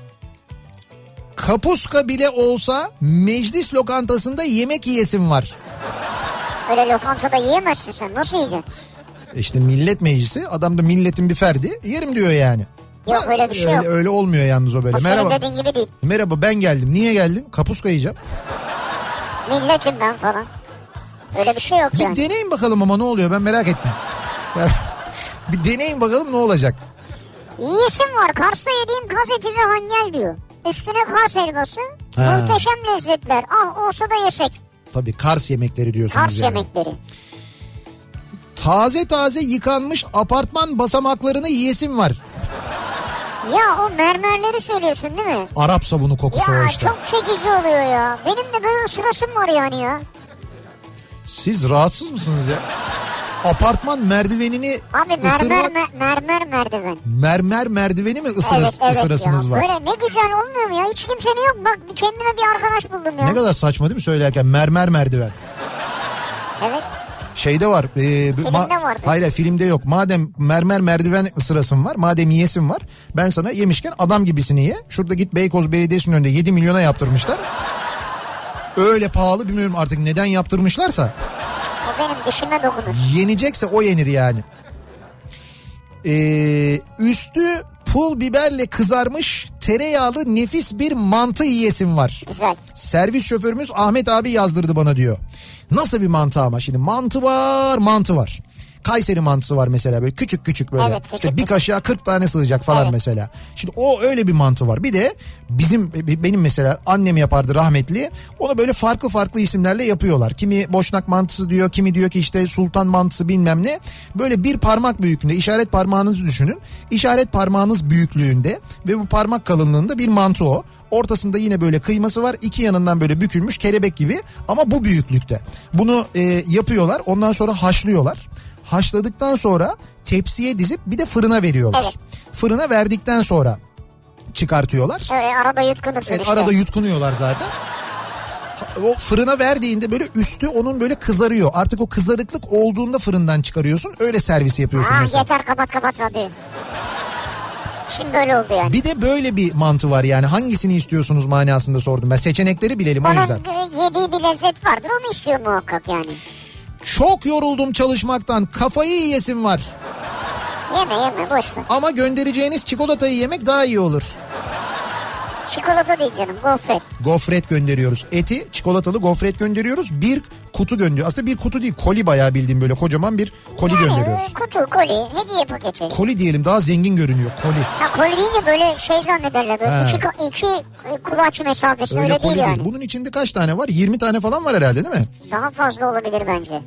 kapuska bile olsa meclis lokantasında yemek yiyesim var. Öyle lokantada yiyemezsin sen. Nasıl yiyeceksin? İşte millet meclisi adam da milletin bir ferdi yerim diyor yani. Yok öyle bir şey öyle, yok. öyle olmuyor yalnız o böyle. O Merhaba. dediğin gibi değil. Merhaba ben geldim. Niye geldin? Kapuska yiyeceğim. Milletim ben falan. Öyle bir şey yok Bir yani. deneyin bakalım ama ne oluyor ben merak ettim. *laughs* Bir deneyin bakalım ne olacak. Yiyesim var. Kars'ta yediğim kaz eti ve hangel diyor. Üstüne Kars helvası. Ha. Muhteşem lezzetler. Ah olsa da yesek. Tabii Kars yemekleri diyorsunuz Kars yani. yemekleri. Taze taze yıkanmış apartman basamaklarını yiyesim var. Ya o mermerleri söylüyorsun değil mi? Arap sabunu kokusu o Ya işte. çok çekici oluyor ya. Benim de böyle ısırasım var yani ya. Siz rahatsız mısınız ya? Apartman merdivenini Abi mermer ısırmak... me- mermer merdiven. Mermer merdiveni mi ısıras, evet evet ısırasınız ya. var? Böyle ne güzel olmuyor mu ya? Hiç kimsenin yok. Bak kendime bir arkadaş buldum ya. Ne kadar saçma değil mi söylerken mermer merdiven. Evet. Şeyde var. E, Filmde vardı. Hayır filmde yok. Madem mermer merdiven ısırasın var. Madem yiyesin var. Ben sana yemişken adam gibisini ye. Şurada git Beykoz Belediyesi'nin önünde 7 milyona yaptırmışlar. Öyle pahalı bilmiyorum artık neden yaptırmışlarsa. O benim dişime dokunur. Yenecekse o yenir yani. Ee, üstü pul biberle kızarmış tereyağlı nefis bir mantı yiyesim var. Güzel. Servis şoförümüz Ahmet abi yazdırdı bana diyor. Nasıl bir mantı ama şimdi mantı var mantı var. Kayseri mantısı var mesela böyle küçük küçük böyle. Evet, küçük işte bir kaşığa 40 tane sığacak falan Evet. mesela. Şimdi o öyle bir mantı var. Bir de bizim benim mesela annem yapardı rahmetli. Onu böyle farklı farklı isimlerle yapıyorlar. Kimi boşnak mantısı diyor, kimi diyor ki işte sultan mantısı bilmem ne. Böyle bir parmak büyüklüğünde işaret parmağınızı düşünün. İşaret parmağınız büyüklüğünde ve bu parmak kalınlığında bir mantı o. Ortasında yine böyle kıyması var. iki yanından böyle bükülmüş kelebek gibi ama bu büyüklükte. Bunu e, yapıyorlar. Ondan sonra haşlıyorlar. Haşladıktan sonra tepsiye dizip bir de fırına veriyorlar. Evet. Fırına verdikten sonra çıkartıyorlar. Öyle arada yutkunursun E, işte. arada yutkunuyorlar zaten. O fırına verdiğinde böyle üstü onun böyle kızarıyor. Artık o kızarıklık olduğunda fırından çıkarıyorsun. Öyle servis yapıyorsun Ha, mesela. yeter kapat kapat radyoyu. Şimdi öyle oldu yani. Bir de böyle bir mantı var yani hangisini istiyorsunuz manasında sordum ben. Seçenekleri bilelim o Onun yüzden. e, yediği bir lezzet vardır onu istiyor muhakkak yani. Çok yoruldum çalışmaktan kafayı yiyesim var. Yeme yeme boş ver. Ama göndereceğiniz çikolatayı yemek daha iyi olur. Çikolata değil canım gofret. Gofret gönderiyoruz. Eti çikolatalı gofret gönderiyoruz. Bir kutu gönderiyoruz. Aslında bir kutu değil koli bayağı bildiğim böyle kocaman bir koli Yani gönderiyoruz. kutu koli hediye paketi. Koli diyelim daha zengin görünüyor koli. Ha koli deyince böyle şey zannederler böyle Ha. iki, iki kulaç mesafesi öyle, Öyle, koli değil değil. yani. Bunun içinde kaç tane var? 20 tane falan var herhalde değil mi? Daha fazla olabilir bence.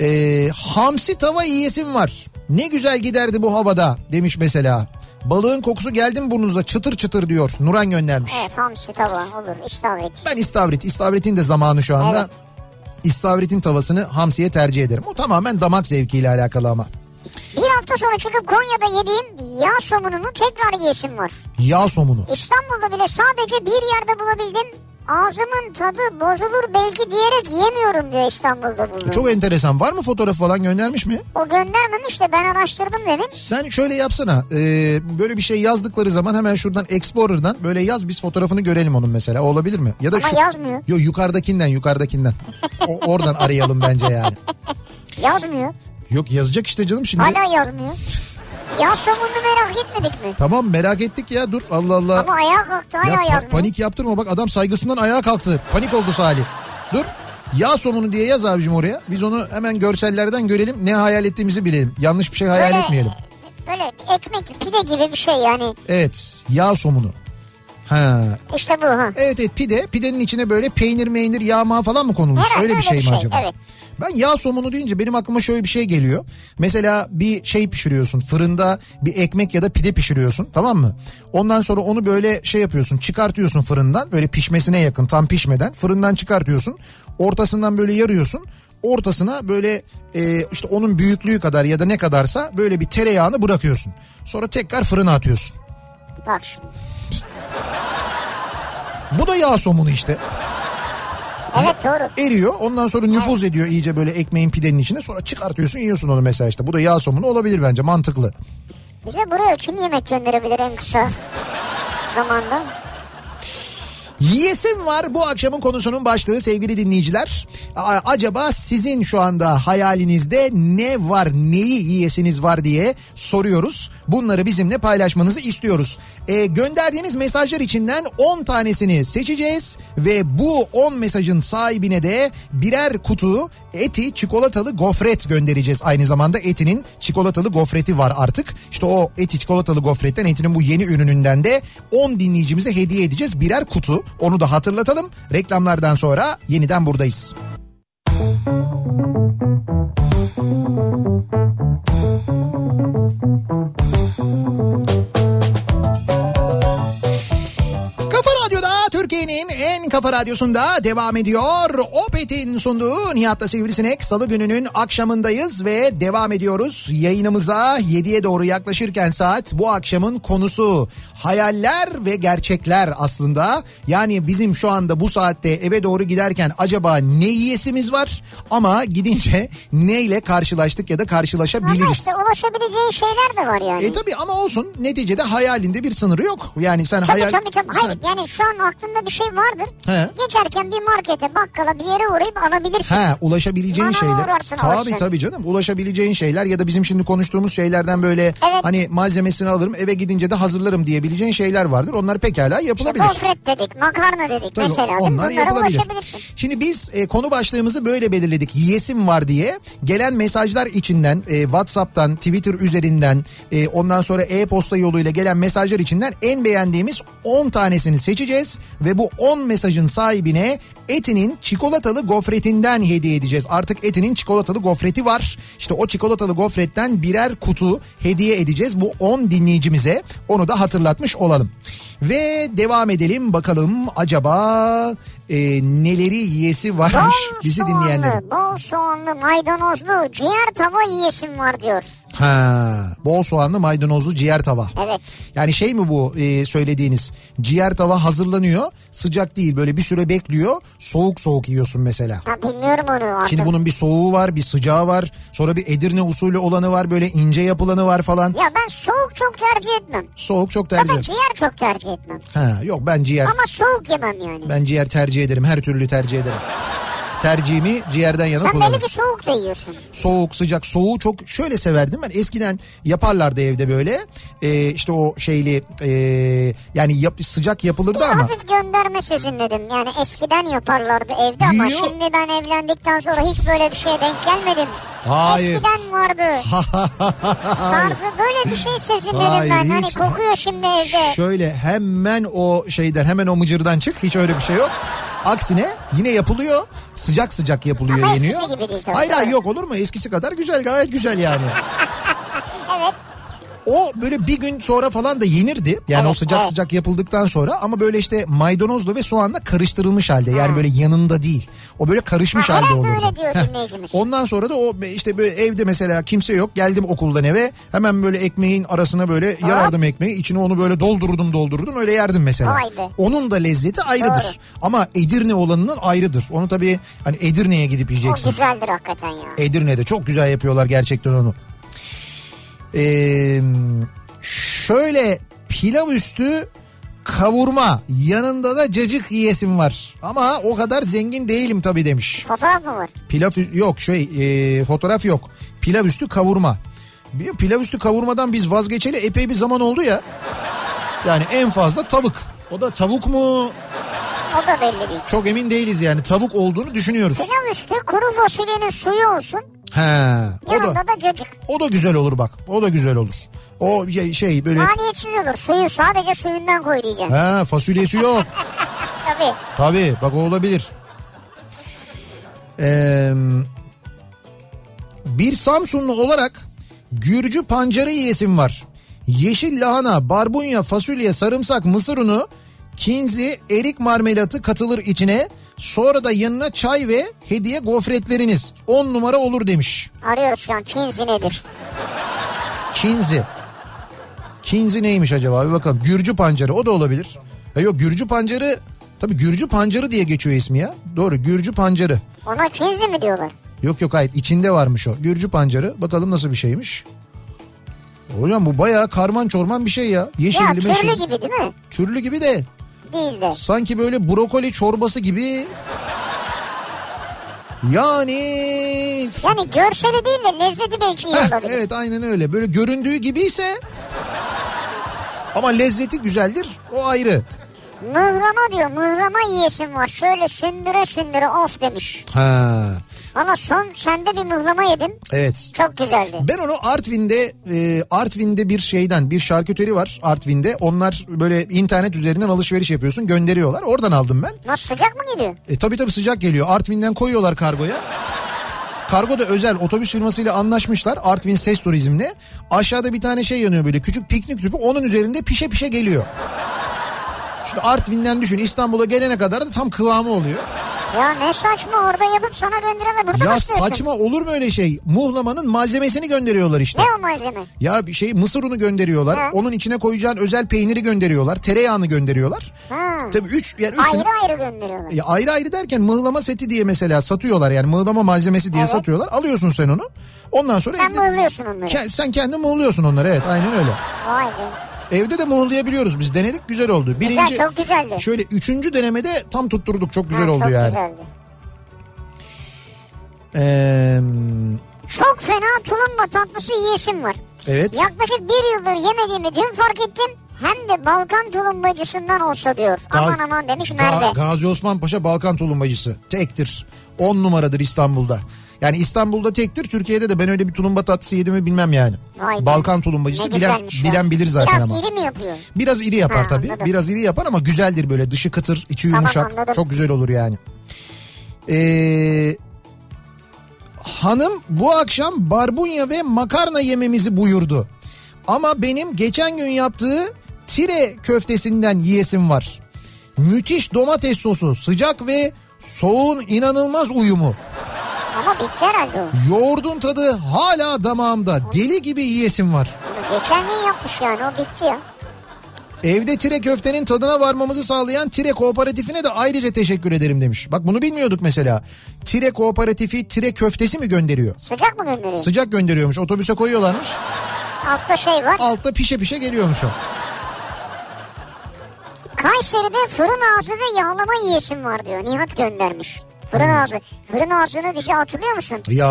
Ee, hamsi tava yiyesim var. Ne güzel giderdi bu havada demiş mesela. Balığın kokusu geldi mi burnunuza çıtır çıtır diyor. Nuran göndermiş. Evet hamsi tava olur istavrit. Ben istavrit. İstavritin de zamanı şu anda. Evet. İstavritin tavasını hamsiye tercih ederim. O tamamen damak zevkiyle alakalı ama. Bir hafta sonra çıkıp Konya'da yediğim yağ somununu tekrar yiyesim var. Yağ somunu. İstanbul'da bile sadece bir yerde bulabildim. Ağzımın tadı bozulur belki diyerek yemiyorum diyor İstanbul'da buldum. Çok enteresan. Var mı fotoğraf falan göndermiş mi? O göndermemiş de ben araştırdım demin. Sen şöyle yapsana. e, böyle bir şey yazdıkları zaman hemen şuradan Explorer'dan böyle yaz biz fotoğrafını görelim onun mesela. O olabilir mi? Ya da Ama şu yazmıyor. Yo yukarıdakinden yukarıdakinden. O, oradan arayalım bence yani. Yazmıyor. Yok yazacak işte canım şimdi. Hala yazmıyor. Yağ somununu merak etmedik mi? Tamam merak ettik ya dur Allah Allah. Ama ayağa kalktı hala ya pa- yazmıyor. panik yaptırma bak adam saygısından ayağa kalktı. Panik oldu Salih. Dur. Yağ somunu diye yaz abicim oraya. Biz onu hemen görsellerden görelim. Ne hayal ettiğimizi bilelim. Yanlış bir şey hayal Böyle- etmeyelim. Böyle ekmek pide gibi bir şey yani. Evet yağ somunu. Ha. İşte bu ha. Evet evet pide. Pidenin içine böyle peynir meynir yağma falan mı konulmuş? Herhalde öyle bir şey mi şey, acaba? evet. Ben yağ somunu deyince benim aklıma şöyle bir şey geliyor. Mesela bir şey pişiriyorsun fırında bir ekmek ya da pide pişiriyorsun tamam mı? Ondan sonra onu böyle şey yapıyorsun çıkartıyorsun fırından böyle pişmesine yakın tam pişmeden fırından çıkartıyorsun. Ortasından böyle yarıyorsun. Ortasına böyle e, işte onun büyüklüğü kadar ya da ne kadarsa böyle bir tereyağını bırakıyorsun. Sonra tekrar fırına atıyorsun. Bak şimdi. Bu da yağ somunu işte. Evet doğru. Eriyor ondan sonra nüfuz ediyor iyice böyle ekmeğin pidenin içine sonra çıkartıyorsun yiyorsun onu mesela işte. Bu da yağ somunu olabilir bence mantıklı. Bize buraya kim yemek gönderebilir en kısa zamanda? Yiyesim var bu akşamın konusunun başlığı sevgili dinleyiciler. Acaba sizin şu anda hayalinizde ne var, neyi yiyesiniz var diye soruyoruz. Bunları bizimle paylaşmanızı istiyoruz. E, gönderdiğiniz mesajlar içinden 10 tanesini seçeceğiz ve bu 10 mesajın sahibine de birer kutu eti çikolatalı gofret göndereceğiz. Aynı zamanda etinin çikolatalı gofreti var artık. İşte o eti çikolatalı gofretten etinin bu yeni ürününden de 10 dinleyicimize hediye edeceğiz birer kutu. Onu da hatırlatalım. Reklamlardan sonra yeniden buradayız. Kafa radyosunda devam ediyor. Opet'in sunduğu Nihat'la Sivrisinek salı gününün akşamındayız ve devam ediyoruz. Yayınımıza 7'ye doğru yaklaşırken saat bu akşamın konusu hayaller ve gerçekler aslında. Yani bizim şu anda bu saatte eve doğru giderken acaba ne yiyesimiz var ama gidince *laughs* neyle karşılaştık ya da karşılaşabiliriz. Ama işte ulaşabileceğin şeyler de var yani. E tabii ama olsun neticede hayalinde bir sınırı yok. Yani sen Tabii hayal... tabii tabii. Hayır sen- yani şu an aklında bir şey vardır. He. Geçerken bir markete bakkala bir yere uğrayıp alabilirsin. He ulaşabileceğin Bana şeyler. uğrarsın, Tabii alırsın. tabii canım ulaşabileceğin şeyler ya da bizim şimdi konuştuğumuz şeylerden böyle Evet. hani malzemesini alırım eve gidince de hazırlarım diyebileceğin şeyler vardır. Onlar pekala yapılabilir. Gofret dedik, makarna dedik Tabii mesela. onlar yapılabilir. Şimdi biz e, konu başlığımızı böyle belirledik. Yiyesim var diye. Gelen mesajlar içinden e, WhatsApp'tan, Twitter üzerinden e, ondan sonra e-posta yoluyla gelen mesajlar içinden en beğendiğimiz 10 tanesini seçeceğiz. Ve bu 10 mesajın sahibine Eti'nin çikolatalı gofretinden hediye edeceğiz. Artık Eti'nin çikolatalı gofreti var. İşte o çikolatalı gofretten birer kutu hediye edeceğiz bu 10 dinleyicimize. Onu da hatırlatmış olalım. Ve devam edelim bakalım acaba e, neleri yiyesi varmış Bol bizi soğanlı, dinleyenlerin. bol soğanlı, maydanozlu, ciğer tava yiyesim var diyor. Ha, bol soğanlı maydanozlu ciğer tava. Evet. Yani şey mi bu e, söylediğiniz ciğer tava hazırlanıyor sıcak değil böyle bir süre bekliyor soğuk soğuk yiyorsun mesela. Ha, bilmiyorum onu artık. Şimdi bunun bir soğuğu var bir sıcağı var sonra bir Edirne usulü olanı var böyle ince yapılanı var falan. Ya ben soğuk çok tercih etmem. Soğuk çok tercih Zaten ederim. ciğer çok tercih etmem. Ha, yok ben ciğer Ama soğuk yemem yani. ben ciğer tercih ederim her türlü tercih ederim. Tercihimi ciğerden yana Sen kullanırım. belli ki soğuk da yiyorsun. soğuk sıcak soğuğu çok şöyle severdim ben eskiden yaparlardı evde böyle ee, işte o şeyli ee, yani yap, sıcak yapılırdı ama Hafif gönderme sezinledim. Yani eskiden yaparlardı evde ama şimdi ben evlendikten sonra hiç böyle bir şeye denk gelmedim. Hayır. Eskiden vardı. *laughs* Tarzı böyle bir şey sezinledim Hayır, ben. Hani hiç. kokuyor şimdi evde. şöyle hemen o şeyden hemen o mıcırdan çık hiç öyle bir şey yok. Aksine yine yapılıyor sıcak sıcak yapılıyor Ama eskisi yeniyor. gibi değil tabii, Hayır hayır yok olur mu eskisi kadar güzel gayet güzel yani. Evet. O böyle bir gün sonra falan da yenirdi. Yani o Evet, sıcak evet. sıcak yapıldıktan sonra ama böyle işte maydanozla ve soğanla karıştırılmış halde. Yani böyle yanında değil. O böyle karışmış Ha, halde olurdu. Ondan sonra da o işte böyle evde mesela kimse yok. Geldim okuldan eve. Hemen böyle ekmeğin arasına böyle yarardım ekmeği. içine onu böyle doldururdum doldururdum öyle yerdim mesela. Onun da lezzeti ayrıdır. Doğru. Ama Edirne olanının ayrıdır. Onu tabii hani Edirne'ye gidip O yiyeceksin. güzeldir hakikaten ya. Edirne'de çok güzel yapıyorlar gerçekten onu. Ee, şöyle pilav üstü kavurma yanında da cacık yiyesim var. Ama o kadar zengin değilim tabii demiş. Fotoğraf mı var? Pilav yok şey e, fotoğraf yok. Pilav üstü kavurma. Bir pilav üstü kavurmadan biz vazgeçeli epey bir zaman oldu ya. Yani en fazla tavuk. O da tavuk mu? O da belli değil. Çok emin değiliz yani. Tavuk olduğunu düşünüyoruz. Pilav üstü kuru fasulyenin suyu olsun. He. O da Yanında da cacık. o da güzel olur bak. O da güzel olur. O şey- şey böyle Maliyetsiz olur. Suyu sadece suyundan koy diyeceksin. ha fasulyesi yok. *laughs* Tabii. Tabii bak o olabilir. Ee, bir Samsunlu olarak Gürcü pancarı yiyesim var. Yeşil lahana, barbunya, fasulye, sarımsak, mısır unu, kinzi, erik marmelatı katılır içine. Sonra da yanına çay ve hediye gofretleriniz. 10 numara olur demiş. Arıyoruz şu an. Kinzi nedir? Kinzi. Kinzi neymiş acaba bir bakalım. Gürcü pancarı o da olabilir. Ha yok Gürcü pancarı tabii Gürcü pancarı diye geçiyor ismi ya. Doğru Gürcü pancarı. Ona kinzi mi diyorlar? Yok yok hayır içinde varmış o. Gürcü pancarı. Bakalım nasıl bir şeymiş. Hocam bu bayağı karman çorman bir şey ya. Ya Yeşilli türlü meşilli. gibi değil mi? Türlü gibi de Değil de. sanki böyle brokoli çorbası gibi. Yani Yani görseli değil de lezzeti belki iyi olabilir. evet aynen öyle. Böyle göründüğü gibiyse ama lezzeti güzeldir. O ayrı. Mıhlama diyor mıhlama yiyesim var. Şöyle sündüre sündüre of demiş. Ha. Valla son sende bir mıhlama yedim. Evet. Çok güzeldi. Ben onu Artvin'de e, Artvin'de bir şeyden bir şarküteri var Artvin'de. Onlar böyle internet üzerinden alışveriş yapıyorsun gönderiyorlar. Oradan aldım ben. Nasıl sıcak mı geliyor? E tabii tabii sıcak geliyor. Artvin'den koyuyorlar kargoya. Kargo da özel otobüs firmasıyla anlaşmışlar Artvin Ses Turizm'le. Aşağıda bir tane şey yanıyor böyle küçük piknik tüpü onun üzerinde pişe pişe geliyor. Şimdi Artvin'den düşün İstanbul'a gelene kadar da tam kıvamı oluyor. Ya ne saçma orada yapıp sana gönderiyorlar burada Ya saçma olur mu öyle şey? Muhlamanın malzemesini gönderiyorlar işte. Ne o malzeme? Ya bir şey mısır unu gönderiyorlar. Ha. Onun içine koyacağın özel peyniri gönderiyorlar. Tereyağını gönderiyorlar. Ha. Tabii üç yani üçünü, Ayrı ayrı gönderiyorlar. Ya ayrı ayrı derken mıhlama seti diye mesela satıyorlar yani mıhlama malzemesi diye Evet. satıyorlar. Alıyorsun sen onu. Ondan sonra Sen evde- mıhlıyorsun onları. Sen kendin mıhlıyorsun onları evet aynen öyle. Vay be. Evde de mıhlayabiliyoruz biz denedik güzel oldu. Birinci, Güzel çok güzeldi. Şöyle üçüncü denemede tam tutturduk çok güzel Ha, oldu çok yani. güzeldi. Ee, Çok fena tulumba tatlısı yiyesim var. evet. Yaklaşık bir yıldır yemediğimi dün fark ettim. Hem de Balkan tulumbacısından olsa diyor. aman Ga- aman demiş Ga- Merve. Gazi Osman Paşa Balkan tulumbacısı. Tektir. 10 numaradır İstanbul'da. Yani İstanbul'da tektir. Türkiye'de de ben öyle bir tulumba tatlısı yedim mi bilmem yani. Vay. Balkan tulumbacısı bilen, ya. bilen bilir zaten Biraz ama. iri mi yapıyor? Biraz iri yapar Ha, tabii. anladım. Biraz iri yapar ama güzeldir böyle. Dışı kıtır, içi Tamam, yumuşak. anladım. Çok güzel olur yani. Ee, hanım bu akşam barbunya ve makarna yememizi buyurdu. Ama benim geçen gün yaptığı tire köftesinden yiyesim var. Müthiş domates sosu, sıcak ve soğuğun inanılmaz uyumu. Ama bitti herhalde o. Yoğurdun tadı hala damağımda. Deli gibi yiyesim var. Geçen gün yapmış yani o bitti ya. Evde tire köftenin tadına varmamızı sağlayan tire kooperatifine de ayrıca teşekkür ederim demiş. Bak bunu bilmiyorduk mesela. Tire kooperatifi tire köftesi mi gönderiyor? Sıcak mı gönderiyor? Sıcak gönderiyormuş. Otobüse koyuyorlarmış. Altta şey var. Altta pişe pişe geliyormuş o. Kayseri'de fırın ağzı ve yağlama yiyesim var diyor. Nihat göndermiş. Fırın ağzı. Fırın ağzını bizi hatırlıyor musun? Ya.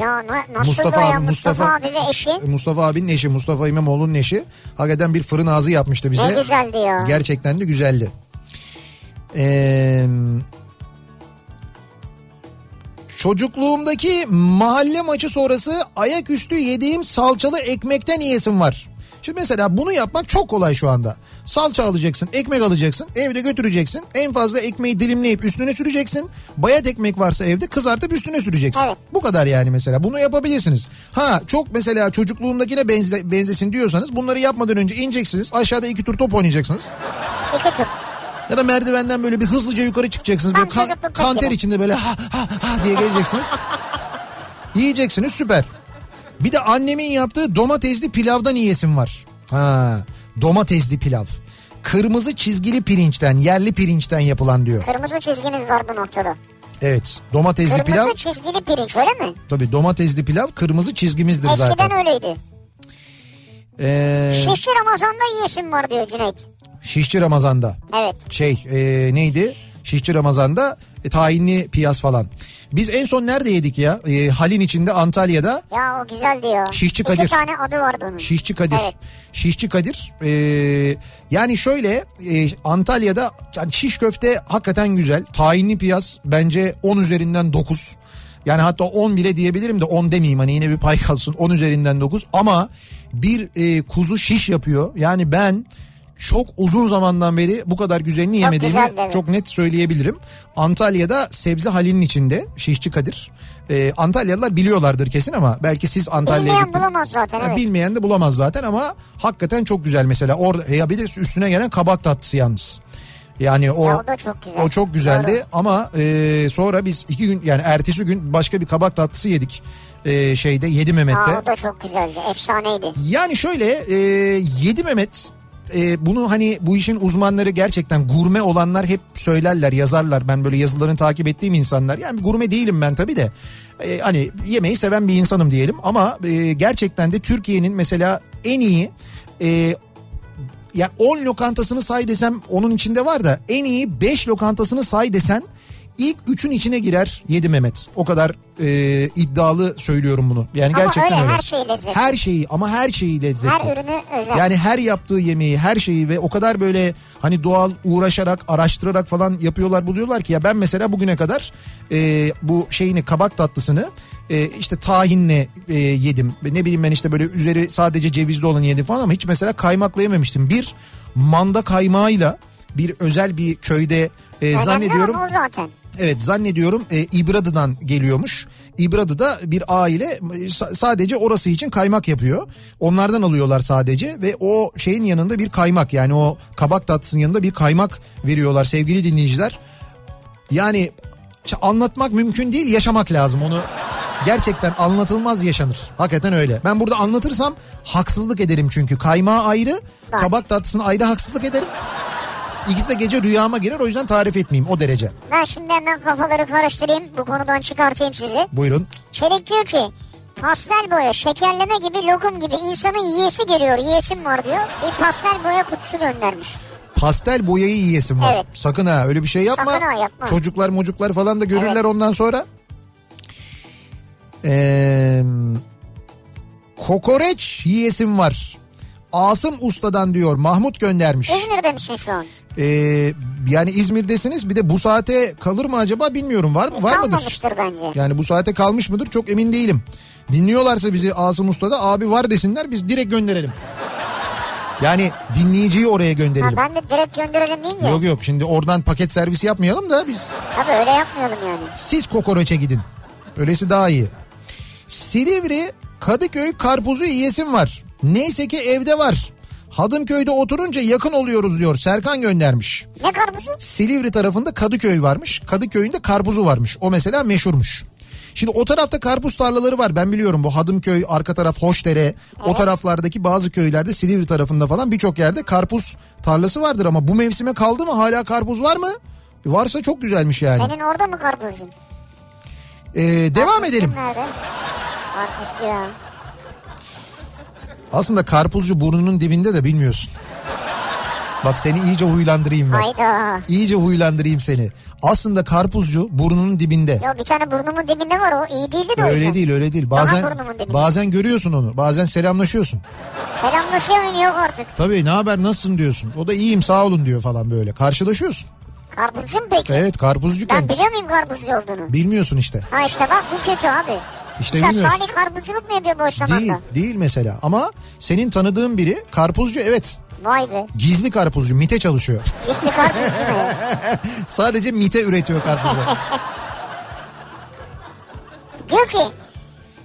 Ya na- nasıl Mustafa abi, Mustafa, Mustafa, abi ve eşi? Mustafa abinin eşi, Mustafa İmamoğlu'nun eşi. Hakikaten bir fırın ağzı yapmıştı bize. Ne güzeldi ya. Gerçekten de güzeldi. Ee, çocukluğumdaki mahalle maçı sonrası ayaküstü yediğim salçalı ekmekten yiyesim var. Şimdi mesela bunu yapmak çok kolay şu anda. Salça alacaksın, ekmek alacaksın, evde götüreceksin. En fazla ekmeği dilimleyip üstüne süreceksin. Bayat ekmek varsa evde kızartıp üstüne süreceksin. Evet. Bu kadar yani mesela. Bunu yapabilirsiniz. Ha çok mesela çocukluğumdakine benze, benzesin diyorsanız bunları yapmadan önce ineceksiniz. Aşağıda iki tur top oynayacaksınız. İki tur. Ya da merdivenden böyle bir hızlıca yukarı çıkacaksınız. Böyle kan, kanter içinde böyle ha ha ha diye geleceksiniz. *laughs* Yiyeceksiniz süper. Bir de annemin yaptığı domatesli pilavdan yiyesim var. Ha, domatesli pilav. Kırmızı çizgili pirinçten, yerli pirinçten yapılan diyor. Kırmızı çizgimiz var bu noktada. Evet, domatesli Kırmızı pilav. çizgili pirinç öyle mi? Tabii domatesli pilav kırmızı çizgimizdir Eskiden zaten. öyleydi. Ee, Şişli Ramazan'da yiyesim var diyor Cüneyt. şişçi Ramazan'da. Evet. şey e, neydi? Şişçi Ramazan'da e, tahinli piyaz falan. Biz en son nerede yedik ya? E, Halin içinde Antalya'da Ya o güzeldi ya. Şişçi Kadir. İki tane adı vardı onun. Şişçi Kadir. Evet. Şişçi Kadir. e, yani şöyle e, Antalya'da yani şiş köfte hakikaten güzel. Tahinli piyaz bence 10 üzerinden 9. Yani hatta 10 bile diyebilirim de 10 demeyeyim hani yine bir pay kalsın 10 üzerinden 9 ama bir e, kuzu şiş yapıyor. Yani ben çok uzun zamandan beri bu kadar güzelini yemediğimi güzeldi, evet. çok net söyleyebilirim. Antalya'da sebze halinin içinde Şişçi Kadir. E, Antalyalılar biliyorlardır kesin ama belki siz Antalya'ya Bilmeyen bulamaz zaten evet. Bilmeyen de bulamaz zaten ama hakikaten çok güzel mesela. Orada ya bir de üstüne gelen kabak tatlısı yalnız. Yani o Ya o çok güzel. o çok güzeldi Doğru. ama e, sonra biz iki gün yani ertesi gün başka bir kabak tatlısı yedik. E, şeyde Yedi Mehmet'te. Aa, o da çok güzeldi. Efsaneydi. Yani şöyle e, Yedi Mehmet e, bunu hani bu işin uzmanları gerçekten gurme olanlar hep söylerler yazarlar. Ben böyle yazılarını takip ettiğim insanlar. Yani gurme değilim ben tabii de. E, hani yemeği seven bir insanım diyelim ama e, gerçekten de Türkiye'nin mesela en iyi e, yani 10 lokantasını say desem onun içinde var da en iyi 5 lokantasını say desen ilk 3'ün içine girer Yedi Mehmet. O kadar e, iddialı söylüyorum bunu. Yani Ama gerçekten öyle, öyle. her şeyi lezzetli. Her şeyi ama her şeyi lezzetli. Her ürünü özel. Yani her yaptığı yemeği, her şeyi ve o kadar böyle hani doğal uğraşarak, araştırarak falan yapıyorlar, buluyorlar ki ya ben mesela bugüne kadar e, bu şeyini kabak tatlısını e, işte tahinle e, yedim. Ne bileyim ben işte böyle üzeri sadece cevizli olanı yedim falan ama hiç mesela kaymakla yememiştim. Bir manda kaymağıyla bir özel bir köyde e, Önemli zannediyorum zaten. Evet zannediyorum e, İbradı'dan geliyormuş. İbradı'da bir aile sa- sadece orası için kaymak yapıyor. Onlardan alıyorlar sadece ve o şeyin yanında bir kaymak yani o kabak tatlısının yanında bir kaymak veriyorlar sevgili dinleyiciler. Yani anlatmak mümkün değil yaşamak lazım onu. Gerçekten anlatılmaz yaşanır. Hakikaten öyle. Ben burada anlatırsam haksızlık ederim çünkü. Kaymağı ayrı, Bak. kabak tatlısına ayrı haksızlık ederim. İkisi de gece rüyama girer o yüzden tarif etmeyeyim o derece. Ben şimdi hemen kafaları karıştırayım. Bu konudan çıkartayım sizi. Buyurun. Çelik diyor ki pastel boya şekerleme gibi lokum gibi insanın yiyesi geliyor yiyesim var diyor. Bir pastel boya kutusu göndermiş. pastel boyayı yiyesin var. Evet. Sakın ha öyle bir şey yapma. Sakın ha, yapma. Çocuklar mocuklar falan da görürler Evet. ondan sonra. Ee, kokoreç yiyesim var. Asım Usta'dan diyor Mahmut göndermiş. İzmir'de misin şu an? Ee, yani İzmir'desiniz bir de bu saate kalır mı acaba bilmiyorum var mı? Var mıdır? Kalmamıştır bence. Yani bu saate kalmış mıdır çok emin değilim. Dinliyorlarsa bizi Asım Usta'da abi var desinler biz direkt gönderelim. Yani dinleyiciyi oraya Ha, gönderelim. ben de direkt gönderelim deyince. Yok yok şimdi oradan paket servisi yapmayalım da biz Tabii öyle yapmayalım yani. siz kokoreçe gidin. Öylesi daha iyi. Silivri Kadıköy karpuzu yiyesim var. Neyse ki evde var. Hadımköy'de oturunca yakın oluyoruz diyor. Serkan göndermiş. Ne karpuzu? Silivri tarafında Kadıköy varmış. Kadıköy'ün de karpuzu varmış. O mesela meşhurmuş. Şimdi o tarafta karpuz tarlaları var ben biliyorum bu Hadımköy arka taraf Hoşdere o taraflardaki bazı köylerde Silivri tarafında falan birçok yerde karpuz tarlası vardır ama bu mevsime kaldı mı hala karpuz var mı? E, Varsa çok güzelmiş yani. Senin orada mı karpuzcun? Ee, devam edelim. Nerede? Karpuzcu ya. Aslında karpuzcu burnunun dibinde de bilmiyorsun. Bak seni iyice huylandırayım ben. Hayda. İyice huylandırayım seni. Aslında karpuzcu burnunun dibinde. Yo bir tane burnumun dibinde var o iyi değildi de Öyle değil öyle değil. Bazen bazen görüyorsun onu. Bazen selamlaşıyorsun. Selamlaşıyor muyum yok artık. Tabii ne haber nasılsın diyorsun. O da iyiyim sağ olun diyor falan böyle. Karşılaşıyorsun. Karpuzcu mu peki? Evet karpuzcu Ben kendisi. biliyor muyum karpuzcu olduğunu? Bilmiyorsun işte. Ha işte bak bu kötü abi. İşte Sen bilmiyorsun. Salih karpuzculuk mu yapıyor boş zamanda? Değil değil mesela. Ama senin tanıdığın biri karpuzcu evet. Vay be. Gizli karpuzcu MIT'e çalışıyor. *laughs* Çiftli karpuzcu mu? ya? *laughs* Sadece MIT'e üretiyor karpuzu. *laughs* Diyor ki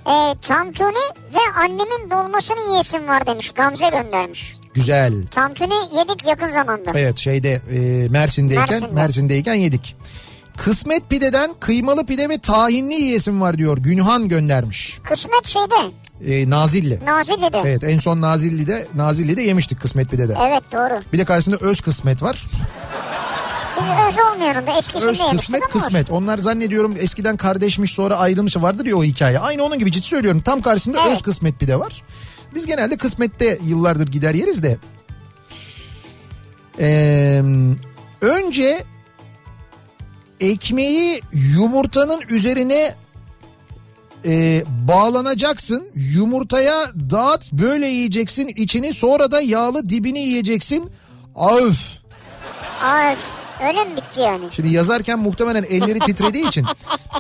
e, tantuni ve annemin dolmasını yiyesim var demiş. Gamze göndermiş. Güzel. Tantuni yedik yakın zamanda. Evet şeyde e, Mersin'deyken Mersin'de. Mersin'deyken yedik. Kısmet pideden kıymalı pide ve tahinli yiyesim var diyor. Günhan göndermiş. Kısmet şeyde E, Nazilli. Nazilli'de. Evet. Evet en son Nazilli'de Nazilli'de yemiştik kısmet pidede. doğru. Bir de karşısında öz kısmet var. Biz öz olmayanın da eskisinde Öz kısmet kısmet. Onlar zannediyorum eskiden kardeşmiş sonra ayrılmış vardır ya o hikaye. Aynı onun gibi ciddi söylüyorum. Tam karşısında Evet. öz kısmet pide var. Biz genelde kısmette yıllardır gider yeriz de. Ee, önce ekmeği yumurtanın üzerine e, bağlanacaksın. Yumurtaya dağıt böyle yiyeceksin içini sonra da yağlı dibini yiyeceksin. Öf. Aa, öyle mi bitti yani? Şimdi yazarken muhtemelen elleri titrediği için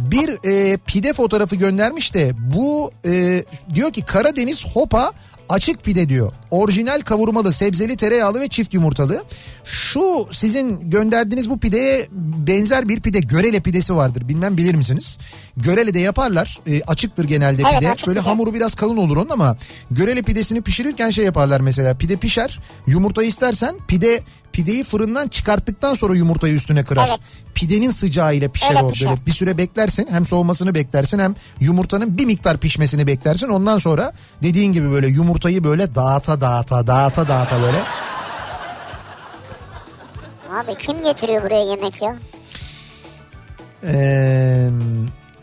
bir e, pide fotoğrafı göndermiş de bu e, diyor ki Karadeniz Hopa açık pide diyor. Orijinal kavurmalı, sebzeli, tereyağlı ve çift yumurtalı. Şu sizin gönderdiğiniz bu pideye benzer bir pide Görele pidesi vardır. Bilmem bilir misiniz? Görele'de yaparlar. E, açıktır genelde Evet, pide. açık Böyle pide. hamuru biraz kalın olur onun ama Görele pidesini pişirirken şey yaparlar mesela. Pide pişer. Yumurta istersen pide pideyi fırından çıkarttıktan sonra yumurtayı üstüne kırar. Evet. Pidenin sıcağıyla pişer Öyle o. pişer. Böyle bir süre beklersin. Hem soğumasını beklersin hem yumurtanın bir miktar pişmesini beklersin. Ondan sonra dediğin gibi böyle yumurtayı böyle dağıta dağıta dağıta dağıta böyle Abi kim getiriyor buraya yemek ya? Ee,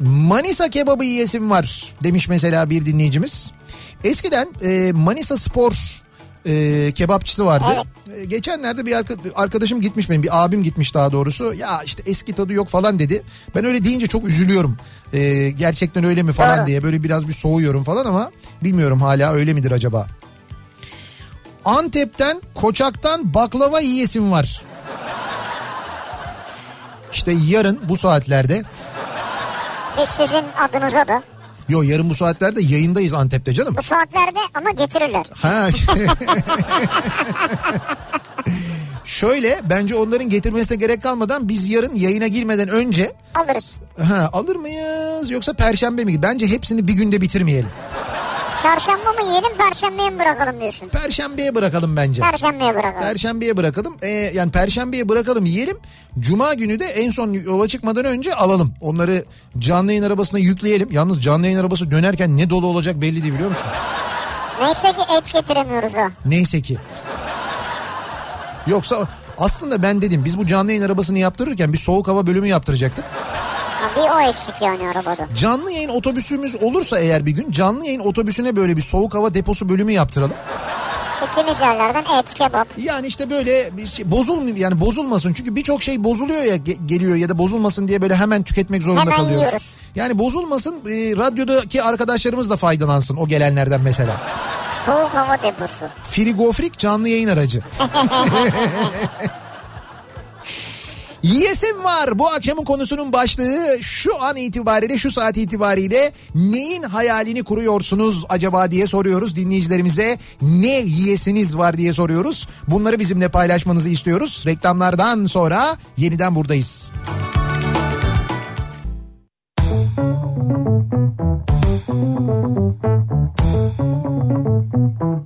Manisa kebabı yiyesim var demiş mesela bir dinleyicimiz. Eskiden e, Manisa Spor e, kebapçısı vardı. E, geçenlerde bir arka- arkadaşım gitmiş benim bir abim gitmiş daha doğrusu. Ya işte eski tadı yok falan dedi. Ben öyle deyince çok üzülüyorum. E, gerçekten öyle mi falan diye böyle biraz bir soğuyorum falan ama bilmiyorum hala öyle midir acaba? Antep'ten Koçak'tan baklava yiyesim var. İşte yarın bu saatlerde Biz sizin adınıza da Yo yarın bu saatlerde yayındayız Antep'te canım. bu saatlerde ama getirirler. Ha. *laughs* Şöyle bence onların getirmesine gerek kalmadan biz yarın yayına girmeden önce Alırız. ha, alır mıyız yoksa perşembe mi? Bence hepsini bir günde bitirmeyelim. Çarşamba mı yiyelim perşembeye mi bırakalım diyorsun? Perşembeye bırakalım bence. Perşembeye bırakalım. Perşembeye bırakalım. Ee, yani perşembeye bırakalım yiyelim. Cuma günü de en son yola çıkmadan önce alalım. Onları canlı yayın arabasına yükleyelim. Yalnız canlı yayın arabası dönerken ne dolu olacak belli değil biliyor musun? Neyse ki et getiremiyoruz ha. Neyse ki. Yoksa aslında ben dedim biz bu canlı yayın arabasını yaptırırken bir soğuk hava bölümü yaptıracaktık. Ha, bir o eksik yani arabada. Canlı yayın otobüsümüz olursa eğer bir gün canlı yayın otobüsüne böyle bir soğuk hava deposu bölümü yaptıralım. Gittiğimiz yerlerden et, kebap. Yani işte böyle bir şey, bozul yani bozulmasın çünkü birçok şey bozuluyor ya ge- geliyor ya da bozulmasın diye böyle hemen tüketmek zorunda Hemen kalıyoruz. yiyoruz. Yani bozulmasın e, radyodaki arkadaşlarımız da faydalansın o gelenlerden mesela. Soğuk hava deposu. Frigofrik canlı yayın aracı. *laughs* Yiyesim var. Bu akşamın konusunun başlığı şu an itibariyle şu saat itibariyle neyin hayalini kuruyorsunuz acaba diye soruyoruz dinleyicilerimize. Ne yiyesiniz var diye soruyoruz. Bunları bizimle paylaşmanızı istiyoruz. Reklamlardan sonra yeniden buradayız.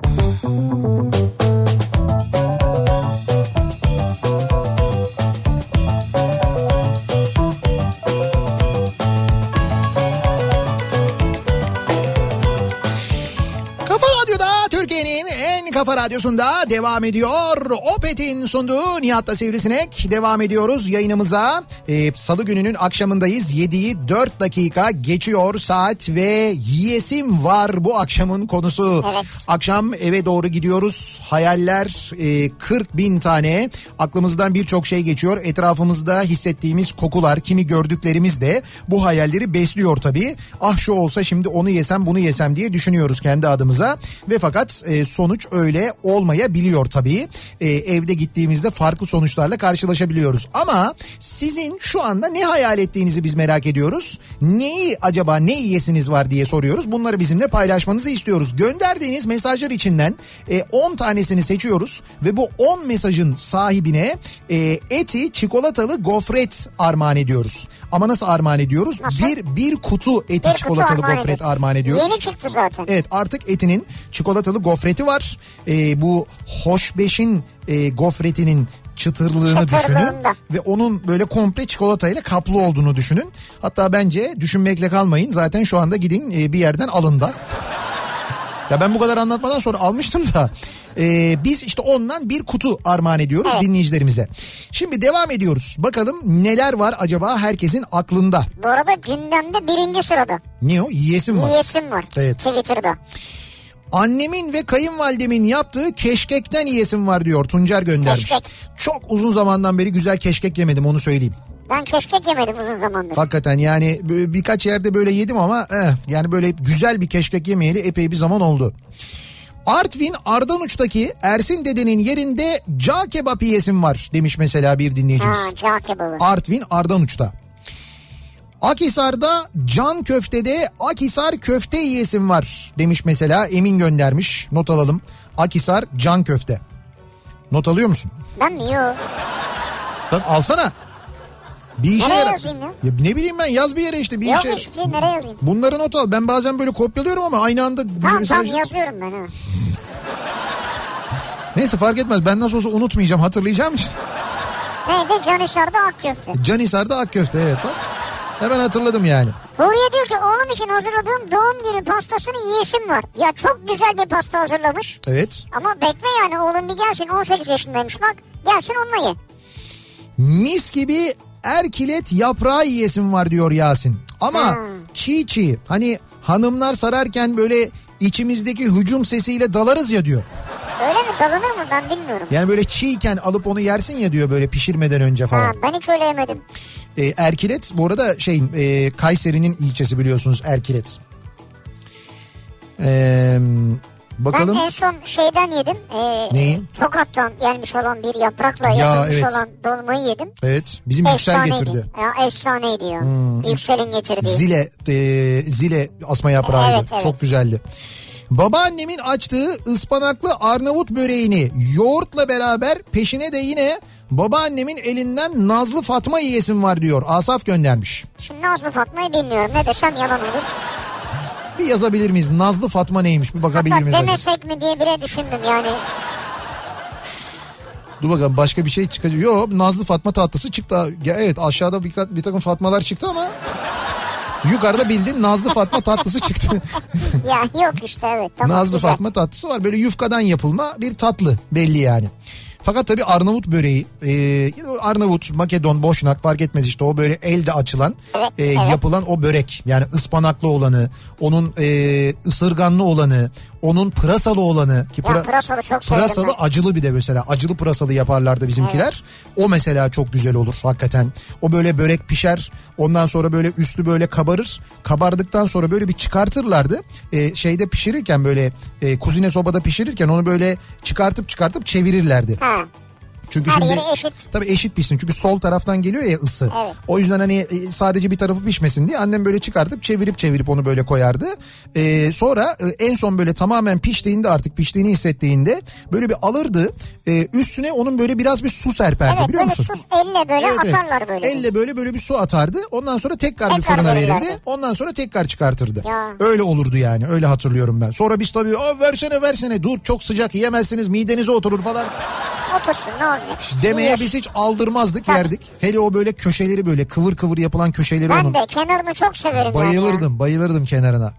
Kafa radyosunda devam ediyor. Opet'in sunduğu Nihat'la Sivrisinek devam ediyoruz yayınımıza. Ee, Salı gününün akşamındayız. 7'yi 4 dakika geçiyor saat ve yiyesim var bu akşamın konusu. Evet. Akşam eve doğru gidiyoruz. Hayaller e, 40 bin tane. Aklımızdan birçok şey geçiyor. Etrafımızda hissettiğimiz kokular, kimi gördüklerimiz de bu hayalleri besliyor tabii. Ah şu olsa şimdi onu yesem bunu yesem diye düşünüyoruz kendi adımıza. Ve fakat e, sonuç öyle olmayabiliyor tabii. E, evde gittiğimizde farklı sonuçlarla karşılaşabiliyoruz. Ama sizin şu anda ne hayal ettiğinizi biz merak ediyoruz. Neyi acaba ne yiyesiniz var diye soruyoruz. Bunları bizimle paylaşmanızı istiyoruz. Gönderdiğiniz mesajlar içinden e, 10 tanesini seçiyoruz ve bu 10 mesajın sahibine e, eti çikolatalı gofret armağan ediyoruz. Ama nasıl armağan ediyoruz? Nasıl? Bir bir kutu eti Bir kutu çikolatalı armağan gofret ediyoruz. armağan ediyoruz. Yeni çıktı zaten. Evet artık etinin çikolatalı gofreti var. Ee, bu hoşbeşin e, gofretinin çıtırlığını düşünün ve onun böyle komple çikolatayla kaplı olduğunu düşünün. Hatta bence düşünmekle kalmayın zaten şu anda gidin e, bir yerden alın da. Ya ben bu kadar anlatmadan sonra almıştım da. e, biz işte ondan bir kutu armağan ediyoruz Evet. dinleyicilerimize. Şimdi devam ediyoruz. Bakalım neler var acaba herkesin aklında. Bu arada gündemde birinci sırada. Ne o? Yiyesim var. Yiyesim var. Evet. Twitter'da. Annemin ve kayınvalidemin yaptığı keşkekten yiyesim var diyor Tuncer göndermiş. Keşkek. Çok uzun zamandan beri güzel keşkek yemedim onu söyleyeyim. Ben keşkek yemedim uzun zamandır. Hakikaten yani bir- birkaç yerde böyle yedim ama eh, yani böyle güzel bir keşkek yemeyeli epey bir zaman oldu. Artvin Ardanuç'taki Ersin dedenin yerinde cağ kebap yiyesim var demiş mesela bir dinleyicimiz. Ha cağ kebabı. Artvin Ardanuç'ta. Akhisar'da can köftede Akhisar köfte yiyesim var demiş mesela Emin göndermiş not alalım. Akhisar can köfte. Not alıyor musun? Ben mi? Yok. Lan alsana. Bir işe Nereye yazayım ya? Ya ne bileyim ben yaz bir yere işte bir Yok işe. hiçbir şey nereye yazayım? Bunları not al. Ben bazen böyle kopyalıyorum ama aynı anda Tamam mesaj- tamam yazıyorum ben ha. *laughs* Neyse fark etmez. Ben nasıl olsa unutmayacağım, hatırlayacağım için. Neydi? Canişar'da ak köfte. Canisar'da ak köfte evet bak. Hemen hatırladım yani. Huriye diyor ki oğlum için hazırladığım doğum günü pastasını yiyesim var. Ya çok güzel bir pasta hazırlamış. Evet. Ama bekle yani oğlum bir gelsin 18 yaşındaymış bak. Gelsin onunla ye. Mis gibi erkilet yaprağı yiyesim var diyor Yasin. Ama Hmm. çiğ çiğ hani hanımlar sararken böyle içimizdeki hücum sesiyle dalarız ya diyor. Öyle mi dalınır mı ben bilmiyorum. Yani böyle çiğken alıp onu yersin ya diyor böyle pişirmeden önce falan. Ha, ben hiç öyle yemedim. E, Erkilet bu arada şey e, Kayseri'nin ilçesi biliyorsunuz Erkilet. E, bakalım. Ben en son şeyden yedim. E, Neyi? Tokat'tan gelmiş olan bir yaprakla Ya, yapılmış evet. olan dolmayı yedim. Evet bizim Yüksel Efsaneydi. getirdi. Hmm. Ya efsaneydi ya. Yüksel'in getirdiği. Zile e, zile asma yaprağıydı. Evet, evet. Çok güzeldi. Babaannemin açtığı ıspanaklı Arnavut böreğini yoğurtla beraber peşine de yine babaannemin elinden Nazlı Fatma yiyesim var diyor. Asaf göndermiş. Şimdi Nazlı Fatma'yı bilmiyorum. Ne desem yalan olur. Bir yazabilir miyiz? Nazlı Fatma neymiş? Bir bakabilir Hatta miyiz? acaba? demesek mi diye bile düşündüm yani. Dur bakalım başka bir şey çıkacak. Yok Nazlı Fatma tatlısı çıktı. Ya evet aşağıda bir, bir takım Fatmalar çıktı ama yukarıda bildin Nazlı Fatma *laughs* tatlısı çıktı. Ya yok işte evet. Tamam, Nazlı güzel. Fatma tatlısı var. Böyle yufkadan yapılma bir tatlı belli yani. Fakat tabii Arnavut böreği, e, Arnavut, Makedon, Boşnak fark etmez işte o böyle elde açılan, e, yapılan o börek. Yani ıspanaklı olanı, onun e, ısırganlı olanı, onun pırasalı olanı ki Ya pırasalı çok pırasalı acılı bir de mesela acılı pırasalı yaparlardı bizimkiler. O mesela çok güzel olur hakikaten. O böyle börek pişer ondan sonra böyle üstü böyle kabarır. Kabardıktan sonra böyle bir çıkartırlardı. Ee, şeyde pişirirken böyle e, kuzine sobada pişirirken onu böyle çıkartıp çıkartıp çevirirlerdi. Ha. Çünkü Her şimdi eşit. tabii eşit pişsin. Çünkü sol taraftan geliyor ya ısı. Evet. O yüzden hani e, sadece bir tarafı pişmesin diye annem böyle çıkartıp çevirip çevirip onu böyle koyardı. Ee, sonra e, en son böyle tamamen piştiğinde artık piştiğini hissettiğinde böyle bir alırdı. E, üstüne onun böyle biraz bir su serperdi Evet biliyor böyle musun? sus elle böyle Evet, evet. atarlar böyle. Elle böyle böyle bir su atardı. Ondan sonra tekrar, bir Tekrar fırına verirlerdi. verirdi. Ondan sonra tekrar çıkartırdı. Ya. Öyle olurdu yani. Öyle hatırlıyorum ben. Sonra biz tabii "Aa, versene versene dur çok sıcak yiyemezsiniz midenize oturur falan Otursun ne? Demeye biz hiç aldırmazdık Tabii. yerdik. Hele o böyle köşeleri böyle kıvır kıvır yapılan köşeleri onun. Ben de kenarını çok severim yani. Bayılırdım bayılırdım kenarına.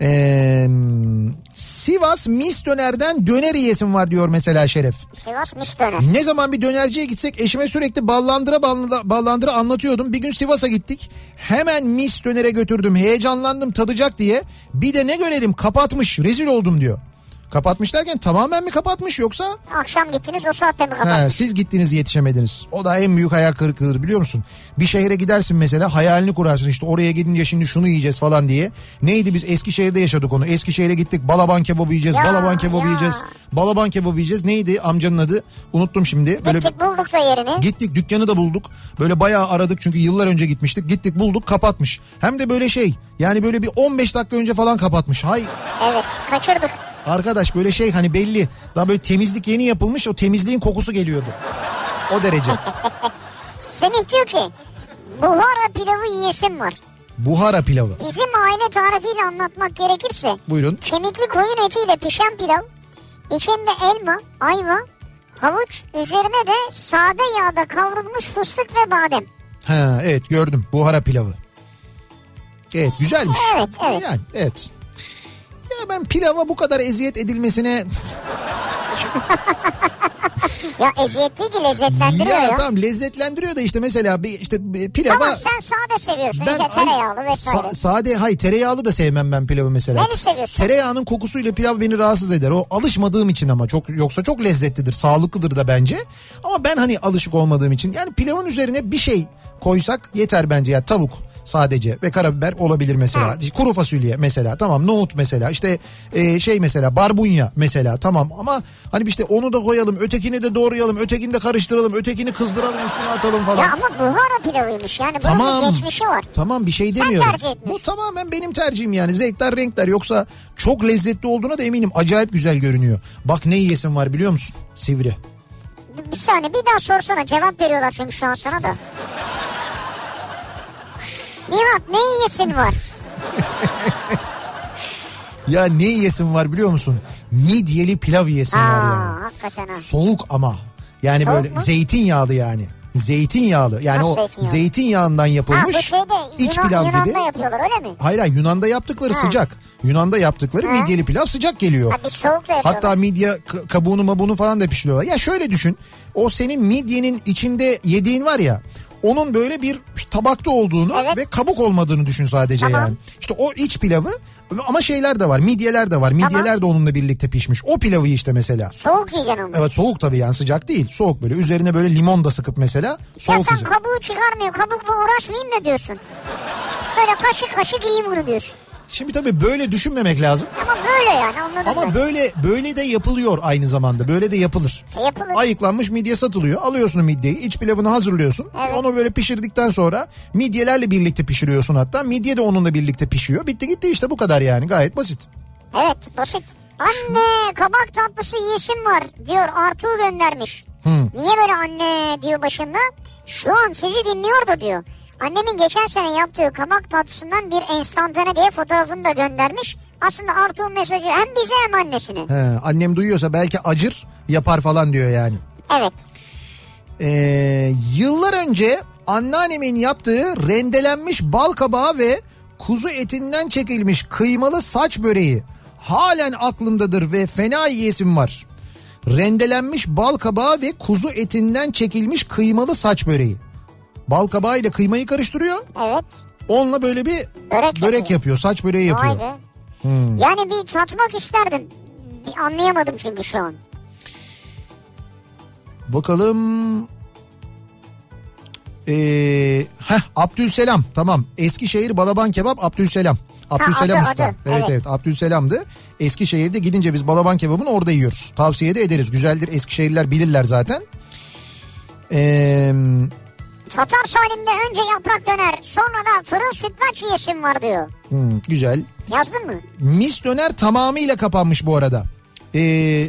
Ee, Sivas mis dönerden döner yiyesim var diyor mesela Şeref. Sivas mis döner. Ne zaman bir dönerciye gitsek eşime sürekli ballandıra ballandıra, ballandıra anlatıyordum. Bir gün Sivas'a gittik. Hemen mis dönere götürdüm. Heyecanlandım tadacak diye. Bir de ne görelim kapatmış rezil oldum diyor. Kapatmış derken tamamen mi kapatmış yoksa Akşam gittiniz o saatte mi He, kapatmış? siz gittiniz yetişemediniz. O da en büyük hayal kırıklığıdır biliyor musun? Bir şehre gidersin mesela hayalini kurarsın işte oraya gidince şimdi şunu yiyeceğiz falan diye. Neydi biz Eskişehir'de yaşadık onu. Eskişehir'e gittik balaban kebabı yiyeceğiz, Ya, balaban kebabı ya. yiyeceğiz. Balaban kebabı yiyeceğiz. Neydi amcanın adı? Unuttum şimdi. Böyle Gittik bulduk da yerini. Gittik dükkanı da bulduk. Böyle bayağı aradık çünkü yıllar önce gitmiştik. Gittik bulduk kapatmış. Hem de böyle şey yani böyle bir 15 dakika önce falan kapatmış. Hay Evet kaçırdık. Arkadaş böyle şey hani belli. Daha böyle temizlik yeni yapılmış o temizliğin kokusu geliyordu. O derece. *laughs* Semih diyor ki buhara pilavı yiyesim var. Buhara pilavı. Bizim aile tarifiyle anlatmak gerekirse Buyurun. kemikli koyun etiyle pişen pilav içinde elma, ayva, havuç üzerine de sade yağda kavrulmuş fıstık ve badem. Ha evet gördüm. Buhara pilavı. Evet güzelmiş. Evet, evet. Yani evet. Ya ben pilava bu kadar eziyet edilmesine Ya eziyet değil ki lezzetlendiriyor ya, ya. tamam lezzetlendiriyor da işte mesela bir işte bir pilava Tamam sen sade seviyorsun. ben işte tereyağlı vesaire. sa- sade hayır tereyağlı da sevmem ben pilavı mesela. Neli seviyorsun? Tereyağının kokusuyla pilav beni rahatsız eder. O alışmadığım için ama çok yoksa çok lezzetlidir, sağlıklıdır da bence. Ama ben hani alışık olmadığım için yani pilavın üzerine bir şey koysak yeter bence ya tavuk sadece ve karabiber olabilir mesela. Kuru fasulye mesela tamam nohut mesela işte e, şey mesela barbunya mesela tamam ama hani işte onu da koyalım ötekini de doğrayalım ötekini de karıştıralım ötekini kızdıralım üstüne atalım falan. Ya ama buhara pilavıymış yani bunun Tamam. bir geçmişi var. Tamam bir şey Sen demiyorum. tercih etmiyorsun. Bu tamamen benim tercihim yani. Zevkler renkler yoksa çok lezzetli olduğuna da eminim. Acayip güzel görünüyor. Bak ne yiyesin var biliyor musun? Sivri. Bir saniye bir daha sorsana cevap veriyorlar çünkü şu an sana da. Nihat ne yiyesin var? *laughs* Ya ne yiyesin var biliyor musun? Midyeli pilav yiyesin var ya. Aa hakikaten ha. Soğuk ama. Yani Soğuk böyle mu? zeytinyağlı yani. Zeytinyağlı. Yani Nasıl o zeytinyağı? zeytinyağından Ha bu yapılmış şeyde iç Yunan, pilav Yunan'da gibi. yapıyorlar öyle mi? Hayır hayır Yunan'da yaptıkları Ha. sıcak. Yunan'da yaptıkları Ha. midyeli pilav sıcak geliyor. Ha biz soğuk da yapıyorlar. Hatta midye kabuğunu mabuğunu falan da pişiriyorlar. Ya şöyle düşün. O senin midyenin içinde yediğin var ya. Onun böyle bir tabakta olduğunu Evet. ve kabuk olmadığını düşün sadece Tamam. yani. İşte o iç pilavı ama şeyler de var. Midyeler de var. Midyeler de onunla birlikte pişmiş. O pilavı işte mesela. Soğuk yiyeceksin onu. Evet soğuk tabii yani sıcak değil. Soğuk böyle. Üzerine böyle limon da sıkıp mesela Ya soğuk sen yiyeceksin. kabuğu çıkarmıyor. Kabukla uğraşmayayım da diyorsun. Böyle kaşık kaşık yiyeyim bunu diyorsun. Şimdi tabii böyle düşünmemek lazım. Ama böyle yani anladın Ama mı? böyle böyle de yapılıyor aynı zamanda. Böyle de yapılır. E, yapılır. Ayıklanmış midye satılıyor. Alıyorsun midyeyi, iç pilavını hazırlıyorsun. Evet. Onu böyle pişirdikten sonra midyelerle birlikte pişiriyorsun hatta. Midye de onunla birlikte pişiyor. Bitti gitti işte bu kadar yani. Gayet basit. Evet basit. Anne kabak tatlısı yeşim var diyor Artuğ göndermiş. Niye böyle anne diyor başında? Şu an sizi dinliyor da diyor. Annemin geçen sene yaptığı kabak tatlısından bir enstantane diye fotoğrafını da göndermiş. Aslında Artuğ'un mesajı hem bize hem annesine. He, annem duyuyorsa belki acır yapar falan diyor yani. Evet. Ee, yıllar önce anneannemin yaptığı rendelenmiş bal kabağı ve kuzu etinden çekilmiş kıymalı saç böreği halen aklımdadır ve fena yiyesim var. Rendelenmiş bal kabağı ve kuzu etinden çekilmiş kıymalı saç böreği. Bal kabağı ile kıymayı karıştırıyor. Evet. Onunla böyle bir Börek börek, yapıyor. yapıyor. Saç böreği yapıyor. Vay be. Yani bir tatmak isterdim. Bir anlayamadım çünkü şu an. Bakalım. Ee, heh, Abdülselam tamam. Eskişehir Balaban Kebap Abdülselam. Abdülselam adı, Usta. adı, Evet, evet evet. Abdülselam'dı. Eskişehir'de gidince biz Balaban Kebabını orada yiyoruz. Tavsiye de ederiz. Güzeldir. Eskişehirliler bilirler zaten. Ee, Tatar Salim'de önce yaprak döner sonra da fırın sütlaç yesim var diyor. hmm, güzel. Yazdın mı? Mis döner tamamıyla kapanmış bu arada. Ee,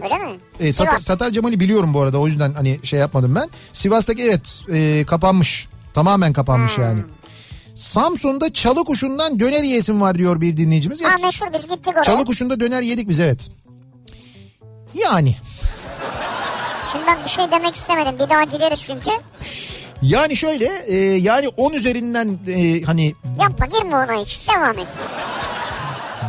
Öyle mi? E, Tatar. Tatar Cemal'i biliyorum bu arada o yüzden hani şey yapmadım ben. Sivas'taki evet e, kapanmış. Tamamen kapanmış Hmm. yani. Samsun'da çalı kuşundan döner yiyesim var diyor bir dinleyicimiz. Ha meşhur biz gittik oraya. çalı kuşunda döner yedik biz evet. Yani Şimdi ben bir şey demek istemedim. Bir daha gideriz çünkü. Yani şöyle e, yani 10 üzerinden e, hani Yapma girme ona hiç. Devam et.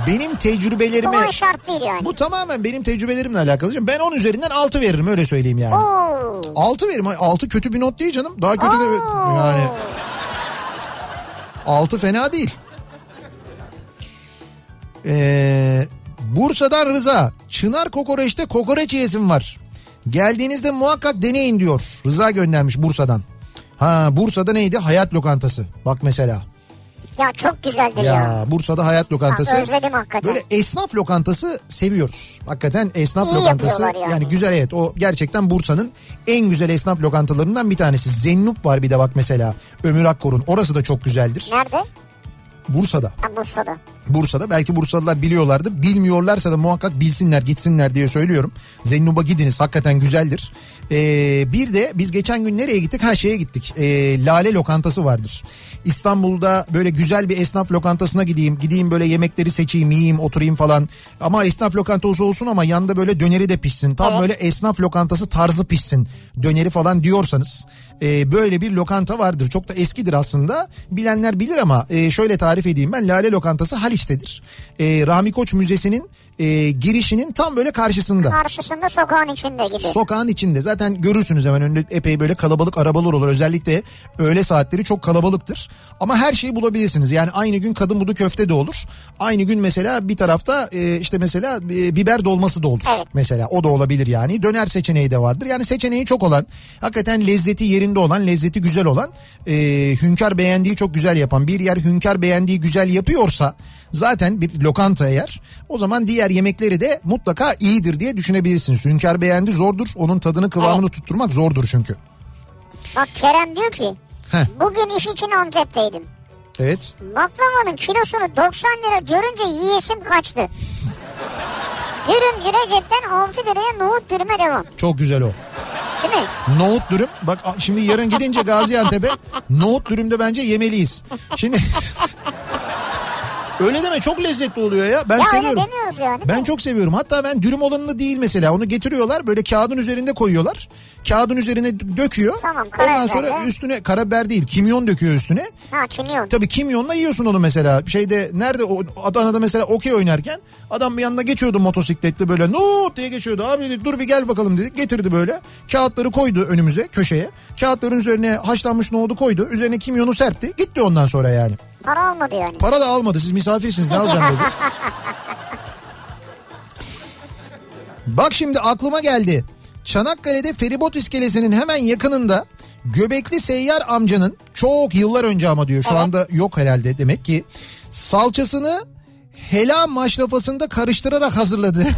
benim Bu tecrübelerime on şart değil yani. bu tamamen benim tecrübelerimle alakalı. Şimdi Ben 10 üzerinden 6 veririm öyle söyleyeyim yani. Oo. 6 veririm. 6 kötü bir not değil canım. Daha kötü de Oo. yani 6 fena değil. Ee, Bursa'dan Rıza. Çınar kokoreçte kokoreç yesim var. Geldiğinizde muhakkak deneyin diyor. Rıza göndermiş Bursa'dan. Ha Bursa'da neydi? Hayat lokantası. Bak mesela. Ya çok güzeldir Ya, ya. Bursa'da hayat lokantası. Ha, özledim hakikaten. Böyle esnaf lokantası seviyoruz. Hakikaten esnaf İyi lokantası. yapıyorlar yani. güzel evet o gerçekten Bursa'nın en güzel esnaf lokantalarından bir tanesi. Zennup var bir de bak mesela. Ömür Akkor'un. Orası da çok güzeldir. Nerede? Bursa'da. Ha, Bursa'da. Bursa'da belki Bursalılar biliyorlardır. Bilmiyorlarsa da muhakkak bilsinler gitsinler diye söylüyorum. Zennub'a gidiniz hakikaten güzeldir. Ee, bir de biz geçen gün nereye gittik? Ha şeye gittik. Ee, Lale lokantası vardır. İstanbul'da böyle güzel bir esnaf lokantasına gideyim. Gideyim böyle yemekleri seçeyim, yiyeyim, oturayım falan. Ama esnaf lokantası olsun ama yanında böyle döneri de pişsin. Tam Evet. böyle esnaf lokantası tarzı pişsin. Döneri falan diyorsanız e, böyle bir lokanta vardır. Çok da eskidir aslında. Bilenler bilir ama e, şöyle tarif edeyim ben. Lale lokantası Haliç'tedir. E, Rahmi Koç Müzesi'nin e, girişinin tam böyle karşısında. Karşısında sokağın içinde gibi. Sokağın içinde zaten görürsünüz hemen önünde epey böyle kalabalık arabalar olur. Özellikle öğle saatleri çok kalabalıktır. Ama her şeyi bulabilirsiniz. Yani aynı gün kadın budu köfte de olur. Aynı gün mesela bir tarafta e, işte mesela e, biber dolması da olur. Evet. Mesela o da olabilir yani. Döner seçeneği de vardır. Yani seçeneği çok olan, hakikaten lezzeti yerinde olan, lezzeti güzel olan, e, hünkar beğendiği çok güzel yapan bir yer hünkar beğendiği güzel yapıyorsa zaten bir lokanta eğer o zaman diğer yemekleri de mutlaka iyidir diye düşünebilirsiniz. Hünkar beğendi zordur. Onun tadını kıvamını tutturmak zordur çünkü. Bak Kerem diyor ki Heh, bugün iş için Antep'teydim. evet. Baklavanın kilosunu 90 lira görünce yiyesim kaçtı. Dürümcü Recep'ten 6 liraya nohut dürüme devam. Çok güzel o. Değil mi? Nohut dürüm. Bak şimdi yarın gidince Gaziantep'e *laughs* nohut dürümde bence yemeliyiz. Şimdi *laughs* Öyle deme çok lezzetli oluyor ya. Ben ya seviyorum. öyle demiyoruz yani. Ben çok seviyorum. Hatta ben dürüm olanını değil mesela. Onu getiriyorlar böyle kağıdın üzerinde koyuyorlar. Kağıdın üzerine döküyor. Tamam, Ondan karabiber sonra de. üstüne karabiber değil kimyon döküyor üstüne. Ha kimyon. Tabii kimyonla yiyorsun onu mesela. Şeyde nerede o Adana'da mesela okey oynarken adam bir yanına geçiyordu motosikletle böyle nuut diye geçiyordu. Abi dedik dur bir gel bakalım dedik. Getirdi böyle. Kağıtları koydu önümüze köşeye. Kağıtların üzerine haşlanmış nohudu koydu. Üzerine kimyonu serpti. Gitti ondan sonra yani. Para almadı yani. Para da almadı siz misafirsiniz ne alacağım dedi. *laughs* Bak şimdi aklıma geldi. Çanakkale'de feribot iskelesinin hemen yakınında göbekli seyyar amcanın çok yıllar önce ama diyor şu Evet. anda yok herhalde demek ki salçasını hela maşrafasında karıştırarak hazırladı. *laughs*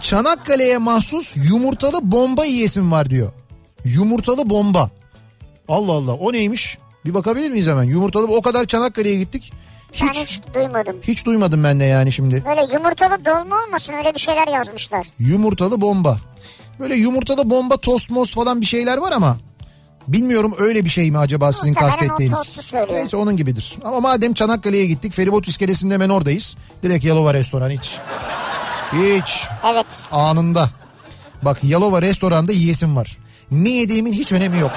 Çanakkale'ye mahsus yumurtalı bomba yiyesim var diyor. Yumurtalı bomba. Allah Allah o neymiş? Bir bakabilir miyiz hemen? Yumurtalı o kadar Çanakkale'ye gittik. Ben Hiç hiç duymadım. hiç duymadım ben de yani şimdi. Böyle yumurtalı dolma olmasın öyle bir şeyler yazmışlar. Yumurtalı bomba. Böyle yumurtalı bomba tost most falan bir şeyler var ama bilmiyorum öyle bir şey mi acaba sizin Muhtemelen kastettiğiniz. Neyse onun gibidir. Ama madem Çanakkale'ye gittik feribot iskelesinde hemen oradayız. Direkt Yalova restoran hiç. Hiç Evet. anında. Bak Yalova restoranda yiyesim var. Ne yediğimin hiç önemi yok.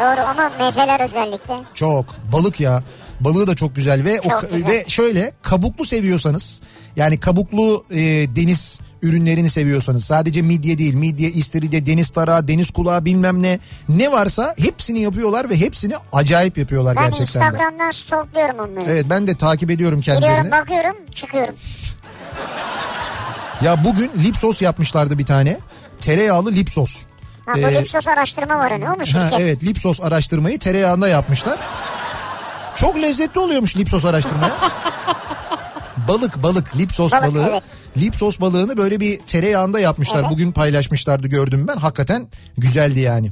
Doğru ama mezeler özellikle. Çok. Balık ya. Balığı da çok güzel ve Çok o, güzel. ve şöyle kabuklu seviyorsanız yani kabuklu e, deniz ürünlerini seviyorsanız sadece midye değil midye istiridye deniz tarağı deniz kulağı bilmem ne ne varsa hepsini yapıyorlar ve hepsini acayip yapıyorlar Ben gerçekten de. Instagram'dan stalkluyorum onları. Evet ben de takip ediyorum kendilerini. Giriyorum bakıyorum çıkıyorum. Ya bugün lipsos yapmışlardı bir tane. Tereyağlı lipsos. Ha, bu Ee, Lipsos araştırma var hani o mu Ha, evet lipsos araştırmayı tereyağında yapmışlar. Çok lezzetli oluyormuş lipsos araştırmaya. *laughs* balık balık lipsos Balık, balığı. evet. Lipsos balığını böyle bir tereyağında yapmışlar. Evet. Bugün paylaşmışlardı gördüm ben. Hakikaten güzeldi yani.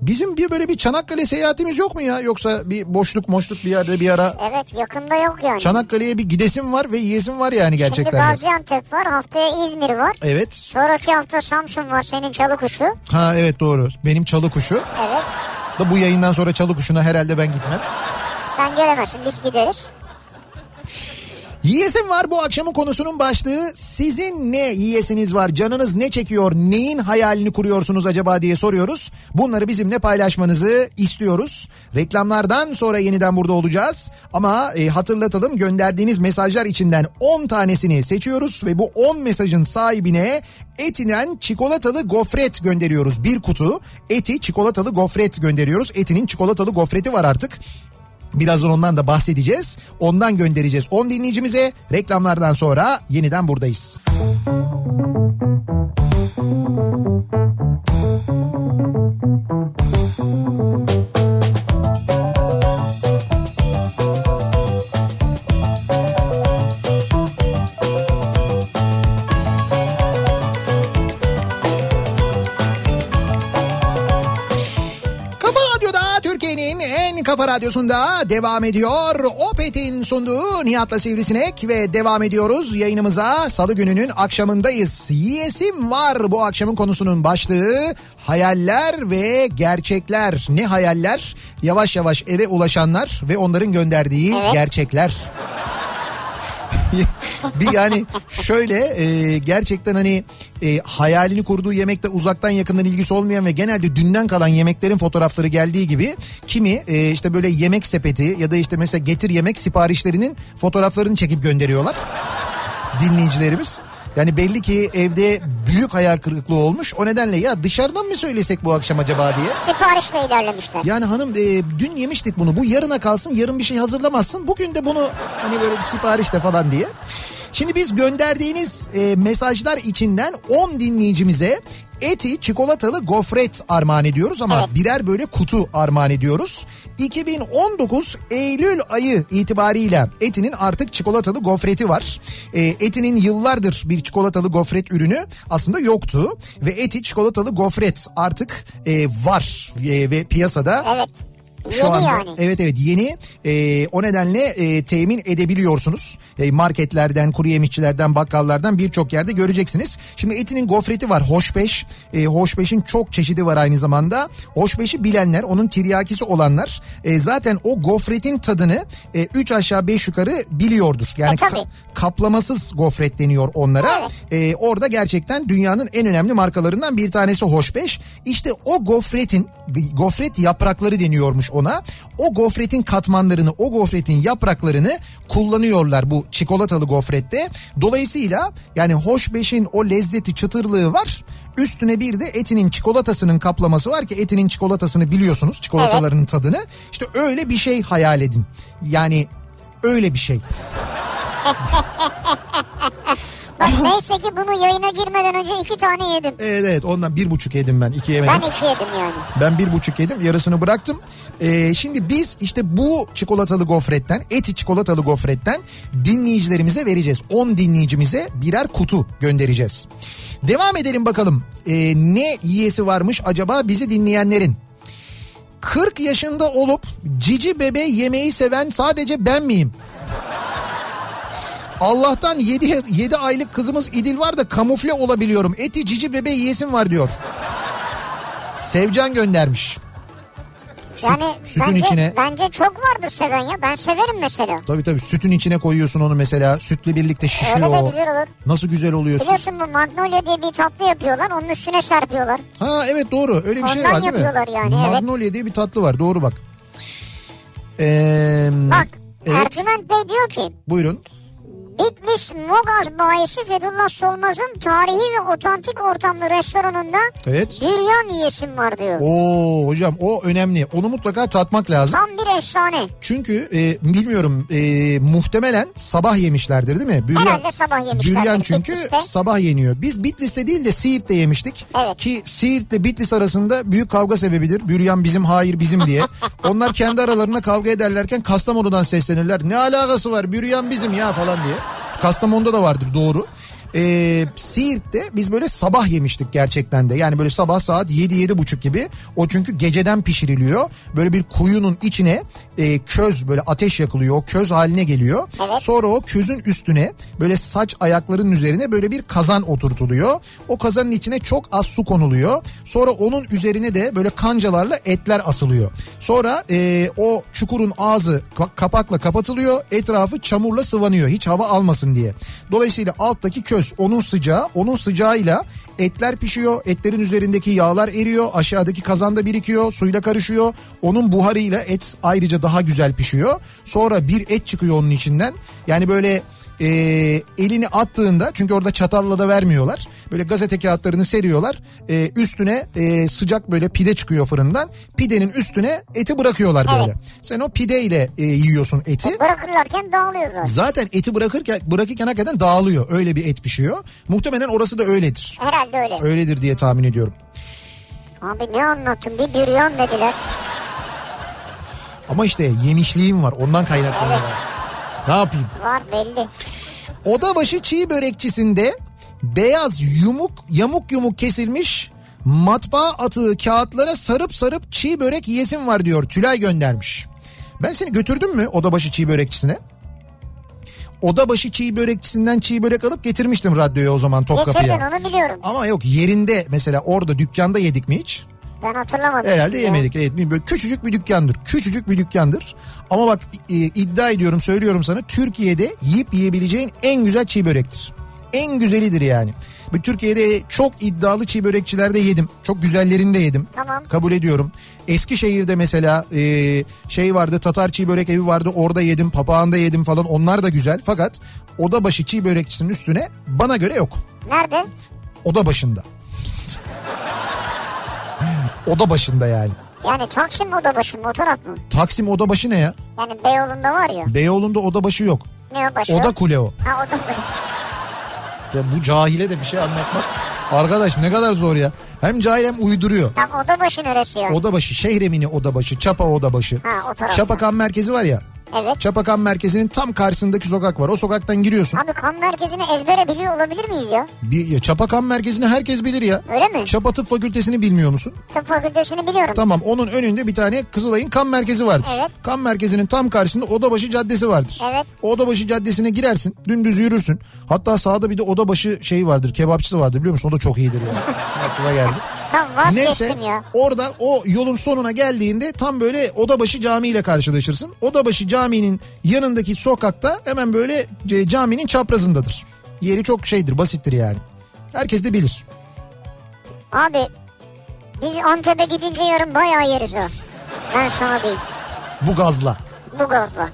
Bizim bir böyle bir Çanakkale seyahatimiz yok mu ya? Yoksa bir boşluk moşluk bir yerde bir ara Evet yakında yok yani. Çanakkale'ye bir gidesim var ve yiyesim var yani Şimdi gerçekten. de. Gaziantep var haftaya İzmir var. Evet. Sonraki hafta Samsun var senin çalı kuşu. Ha evet doğru. Benim çalı kuşu. Evet. Da bu yayından sonra çalı kuşuna herhalde ben gitmem. Sen gelemezsin biz gideriz. Yiyesim var bu akşamın konusunun başlığı. Sizin ne yiyesiniz var? Canınız ne çekiyor? Neyin hayalini kuruyorsunuz acaba diye soruyoruz. Bunları bizimle paylaşmanızı istiyoruz. Reklamlardan sonra yeniden burada olacağız. Ama e, hatırlatalım gönderdiğiniz mesajlar içinden 10 tanesini seçiyoruz ve bu 10 mesajın sahibine Eti'nen çikolatalı gofret gönderiyoruz. Bir kutu eti çikolatalı gofret gönderiyoruz. Eti'nin çikolatalı gofreti var artık. Birazdan ondan da bahsedeceğiz. Ondan göndereceğiz 10 dinleyicimize. Reklamlardan sonra yeniden buradayız. Kafa kafa radyosunda devam ediyor. Opet'in sunduğu Nihat'la Sivrisinek ve devam ediyoruz yayınımıza. Salı gününün akşamındayız. Yiyesim var bu akşamın konusunun başlığı. Hayaller ve gerçekler. Ne hayaller? Yavaş yavaş eve ulaşanlar ve onların gönderdiği Evet. gerçekler. *laughs* bir yani şöyle e, gerçekten hani e, hayalini kurduğu yemekte uzaktan yakından ilgisi olmayan ve genelde dünden kalan yemeklerin fotoğrafları geldiği gibi kimi e, işte böyle yemek sepeti ya da işte mesela getir yemek siparişlerinin fotoğraflarını çekip gönderiyorlar dinleyicilerimiz. Yani belli ki evde büyük hayal kırıklığı olmuş. O nedenle ya dışarıdan mı söylesek bu akşam acaba diye. Siparişle ilerlemişler. Yani hanım e, dün yemiştik bunu. Bu yarına kalsın. Yarın bir şey hazırlamazsın. Bugün de bunu hani böyle bir siparişle falan diye. Şimdi biz gönderdiğiniz e, mesajlar içinden 10 dinleyicimize eti çikolatalı gofret armağan ediyoruz ama Evet. birer böyle kutu armağan ediyoruz. 2019 Eylül ayı itibariyle Eti'nin artık çikolatalı gofreti var. E, Eti'nin yıllardır bir çikolatalı gofret ürünü aslında yoktu ve Eti çikolatalı gofret artık e, var E, ve piyasada Evet. Şu Yeni anda yani. evet evet yeni. Ee, o nedenle e, temin edebiliyorsunuz. E, marketlerden, kuru yemişçilerden, bakkallardan birçok yerde göreceksiniz. Şimdi Eti'nin gofreti var hoşbeş. E, hoşbeşin çok çeşidi var aynı zamanda. Hoşbeşi bilenler, onun tiryakisi olanlar e, zaten o gofretin tadını 3 aşağı 5 yukarı biliyordur. Yani E, ka- kaplamasız gofret deniyor onlara. Evet. Ee, orada gerçekten dünyanın en önemli markalarından bir tanesi Hoşbeş. İşte o gofretin gofret yaprakları deniyormuş ona. O gofretin katmanlarını, o gofretin yapraklarını kullanıyorlar bu çikolatalı gofrette. Dolayısıyla yani Hoşbeş'in o lezzeti, çıtırlığı var. Üstüne bir de etinin çikolatasının kaplaması var ki etinin çikolatasını biliyorsunuz çikolatalarının tadını. İşte öyle bir şey hayal edin. Yani öyle bir şey. *laughs* Bak neyse ki bunu yayına girmeden önce iki tane yedim. Evet evet ondan bir buçuk yedim ben iki yemedim. Ben iki yedim yani. Ben bir buçuk yedim yarısını bıraktım. Ee, şimdi biz işte bu çikolatalı gofretten eti çikolatalı gofretten dinleyicilerimize vereceğiz. 10 dinleyicimize birer kutu göndereceğiz. Devam edelim bakalım Ee, ne yiyesi varmış acaba bizi dinleyenlerin. 40 yaşında olup cici bebe yemeği seven sadece ben miyim? Allah'tan 7, 7 aylık kızımız İdil var da kamufle olabiliyorum. Eti cici bebe yiyesim var diyor. Sevcan göndermiş. Süt- Yani sütün bence, içine bence çok vardır seven ya. Ben severim mesela. tabii tabii sütün içine koyuyorsun onu mesela sütle birlikte şişiyor Öyle de güzel olur. Nasıl güzel oluyorsun. Biliyorsun bu Magnolia diye bir tatlı yapıyorlar. Onun üstüne serpiyorlar. Ha evet doğru öyle bir şey Ondan var değil mi? yapıyorlar yani, evet. Magnolia diye bir tatlı var doğru bak. Ee, Bak evet Ercüment Bey diyor ki buyurun. Bitlis Mogaz bayisi Fethullah Solmaz'ın tarihi ve otantik ortamlı restoranında Evet. büryan yiyesim var diyor. Oo hocam o önemli. Onu mutlaka tatmak lazım. Tam bir efsane. Çünkü e, bilmiyorum e, muhtemelen sabah yemişlerdir değil mi? Büryan, Herhalde sabah yemişlerdir Büryan çünkü Bitlis'te. sabah yeniyor. Biz Bitlis'te değil de Siirt'te yemiştik. Evet. Ki Siirt'le Bitlis arasında büyük kavga sebebidir. Büryan bizim hayır bizim diye. *laughs* Onlar kendi aralarında kavga ederlerken Kastamonu'dan seslenirler. Ne alakası var Büryan bizim ya falan diye. Kastamonu'da da vardır doğru. Ee, Siirt'te biz böyle sabah yemiştik gerçekten de. Yani böyle sabah saat 7 buçuk gibi. O çünkü geceden pişiriliyor. Böyle bir kuyunun içine e, köz böyle ateş yakılıyor. O köz haline geliyor. Evet. Sonra o közün üstüne böyle saç ayaklarının üzerine böyle bir kazan oturtuluyor. O kazanın içine çok az su konuluyor. Sonra onun üzerine de böyle kancalarla etler asılıyor. Sonra e, o çukurun ağzı ka- kapakla kapatılıyor. Etrafı çamurla sıvanıyor hiç hava almasın diye. Dolayısıyla alttaki köz onun sıcağı onun sıcağıyla etler pişiyor. Etlerin üzerindeki yağlar eriyor. Aşağıdaki kazanda birikiyor. Suyla karışıyor. Onun buharıyla et ayrıca daha güzel pişiyor. Sonra bir et çıkıyor onun içinden. Yani böyle e, elini attığında çünkü orada çatalla da vermiyorlar. Böyle gazete kağıtlarını seriyorlar. E, üstüne e, sıcak böyle pide çıkıyor fırından. Pidenin üstüne eti bırakıyorlar böyle. Sen o pideyle e, yiyorsun eti. Bırakırlarken dağılıyor zaten. Zaten eti bırakırken bırakırken hakikaten dağılıyor. Öyle bir et pişiyor. Muhtemelen orası da öyledir. Herhalde öyle. Öyledir diye tahmin ediyorum. Abi ne anlattın bir büryan dediler. Ama işte yemişliğim var. Ondan kaynaklanıyor. Ne yapayım? Var belli. Odabaşı çiğ börekçisinde beyaz yumuk yamuk yumuk kesilmiş matbaa atığı kağıtlara sarıp sarıp çiğ börek yiyesim var diyor. Tülay göndermiş. Ben seni götürdüm mü odabaşı çiğ börekçisine? Odabaşı çiğ börekçisinden çiğ börek alıp getirmiştim radyoya o zaman Getirdin Topkapı'ya. onu biliyorum. Ama yok yerinde mesela orada dükkanda yedik mi hiç? Ben hatırlamadım. Herhalde yemedik. Evet, böyle küçücük bir dükkandır. Küçücük bir dükkandır. Ama bak e, iddia ediyorum söylüyorum sana Türkiye'de yiyip yiyebileceğin en güzel çiğ börektir. En güzelidir yani. Bu Türkiye'de çok iddialı çiğ börekçilerde yedim. Çok güzellerini de yedim. Tamam. Kabul ediyorum. Eskişehir'de mesela e, şey vardı Tatar çiğ börek evi vardı orada yedim papağanda yedim falan onlar da güzel. Fakat odabaşı çiğ börekçisinin üstüne bana göre yok. Nerede? Oda başında. Oda başında yani. Yani Taksim Odabaşı mı o taraf mı? Taksim oda başı ne ya? Yani Beyoğlu'nda var ya. Beyoğlu'nda oda başı yok. Ne o başı? Oda kule o. Ha oda başı. Ya bu cahile de bir şey anlatmak. Arkadaş ne kadar zor ya. Hem cahil hem uyduruyor. Tam oda başı neresi ya? Oda başı, Şehremini oda başı, Çapa oda başı. Ha, o tarafta. Çapa kan merkezi var ya. Evet. Çapakan merkezinin tam karşısındaki sokak var. O sokaktan giriyorsun. Abi kan merkezini ezbere biliyor olabilir miyiz ya? Bir, ya Çapakan merkezini herkes bilir ya. Öyle mi? Çapa Tıp Fakültesini bilmiyor musun? Tıp fakültesini biliyorum. Tamam onun önünde bir tane Kızılay'ın kan merkezi vardır. Evet. Kan merkezinin tam karşısında Odabaşı Caddesi vardır. Evet. Odabaşı Caddesi'ne girersin dümdüz yürürsün. Hatta sağda bir de Odabaşı şey vardır kebapçısı vardır biliyor musun? O da çok iyidir yani. *laughs* Aklıma geldi. Tamam Neyse ya. orada o yolun sonuna geldiğinde tam böyle Odabaşı Camii ile karşılaşırsın. Odabaşı Camii'nin yanındaki sokakta hemen böyle e, caminin çaprazındadır. Yeri çok şeydir basittir yani. Herkes de bilir. Abi biz Antep'e gidince yarın bayağı yeriz ha. Ben sana diyeyim. Bu gazla. Bu gazla.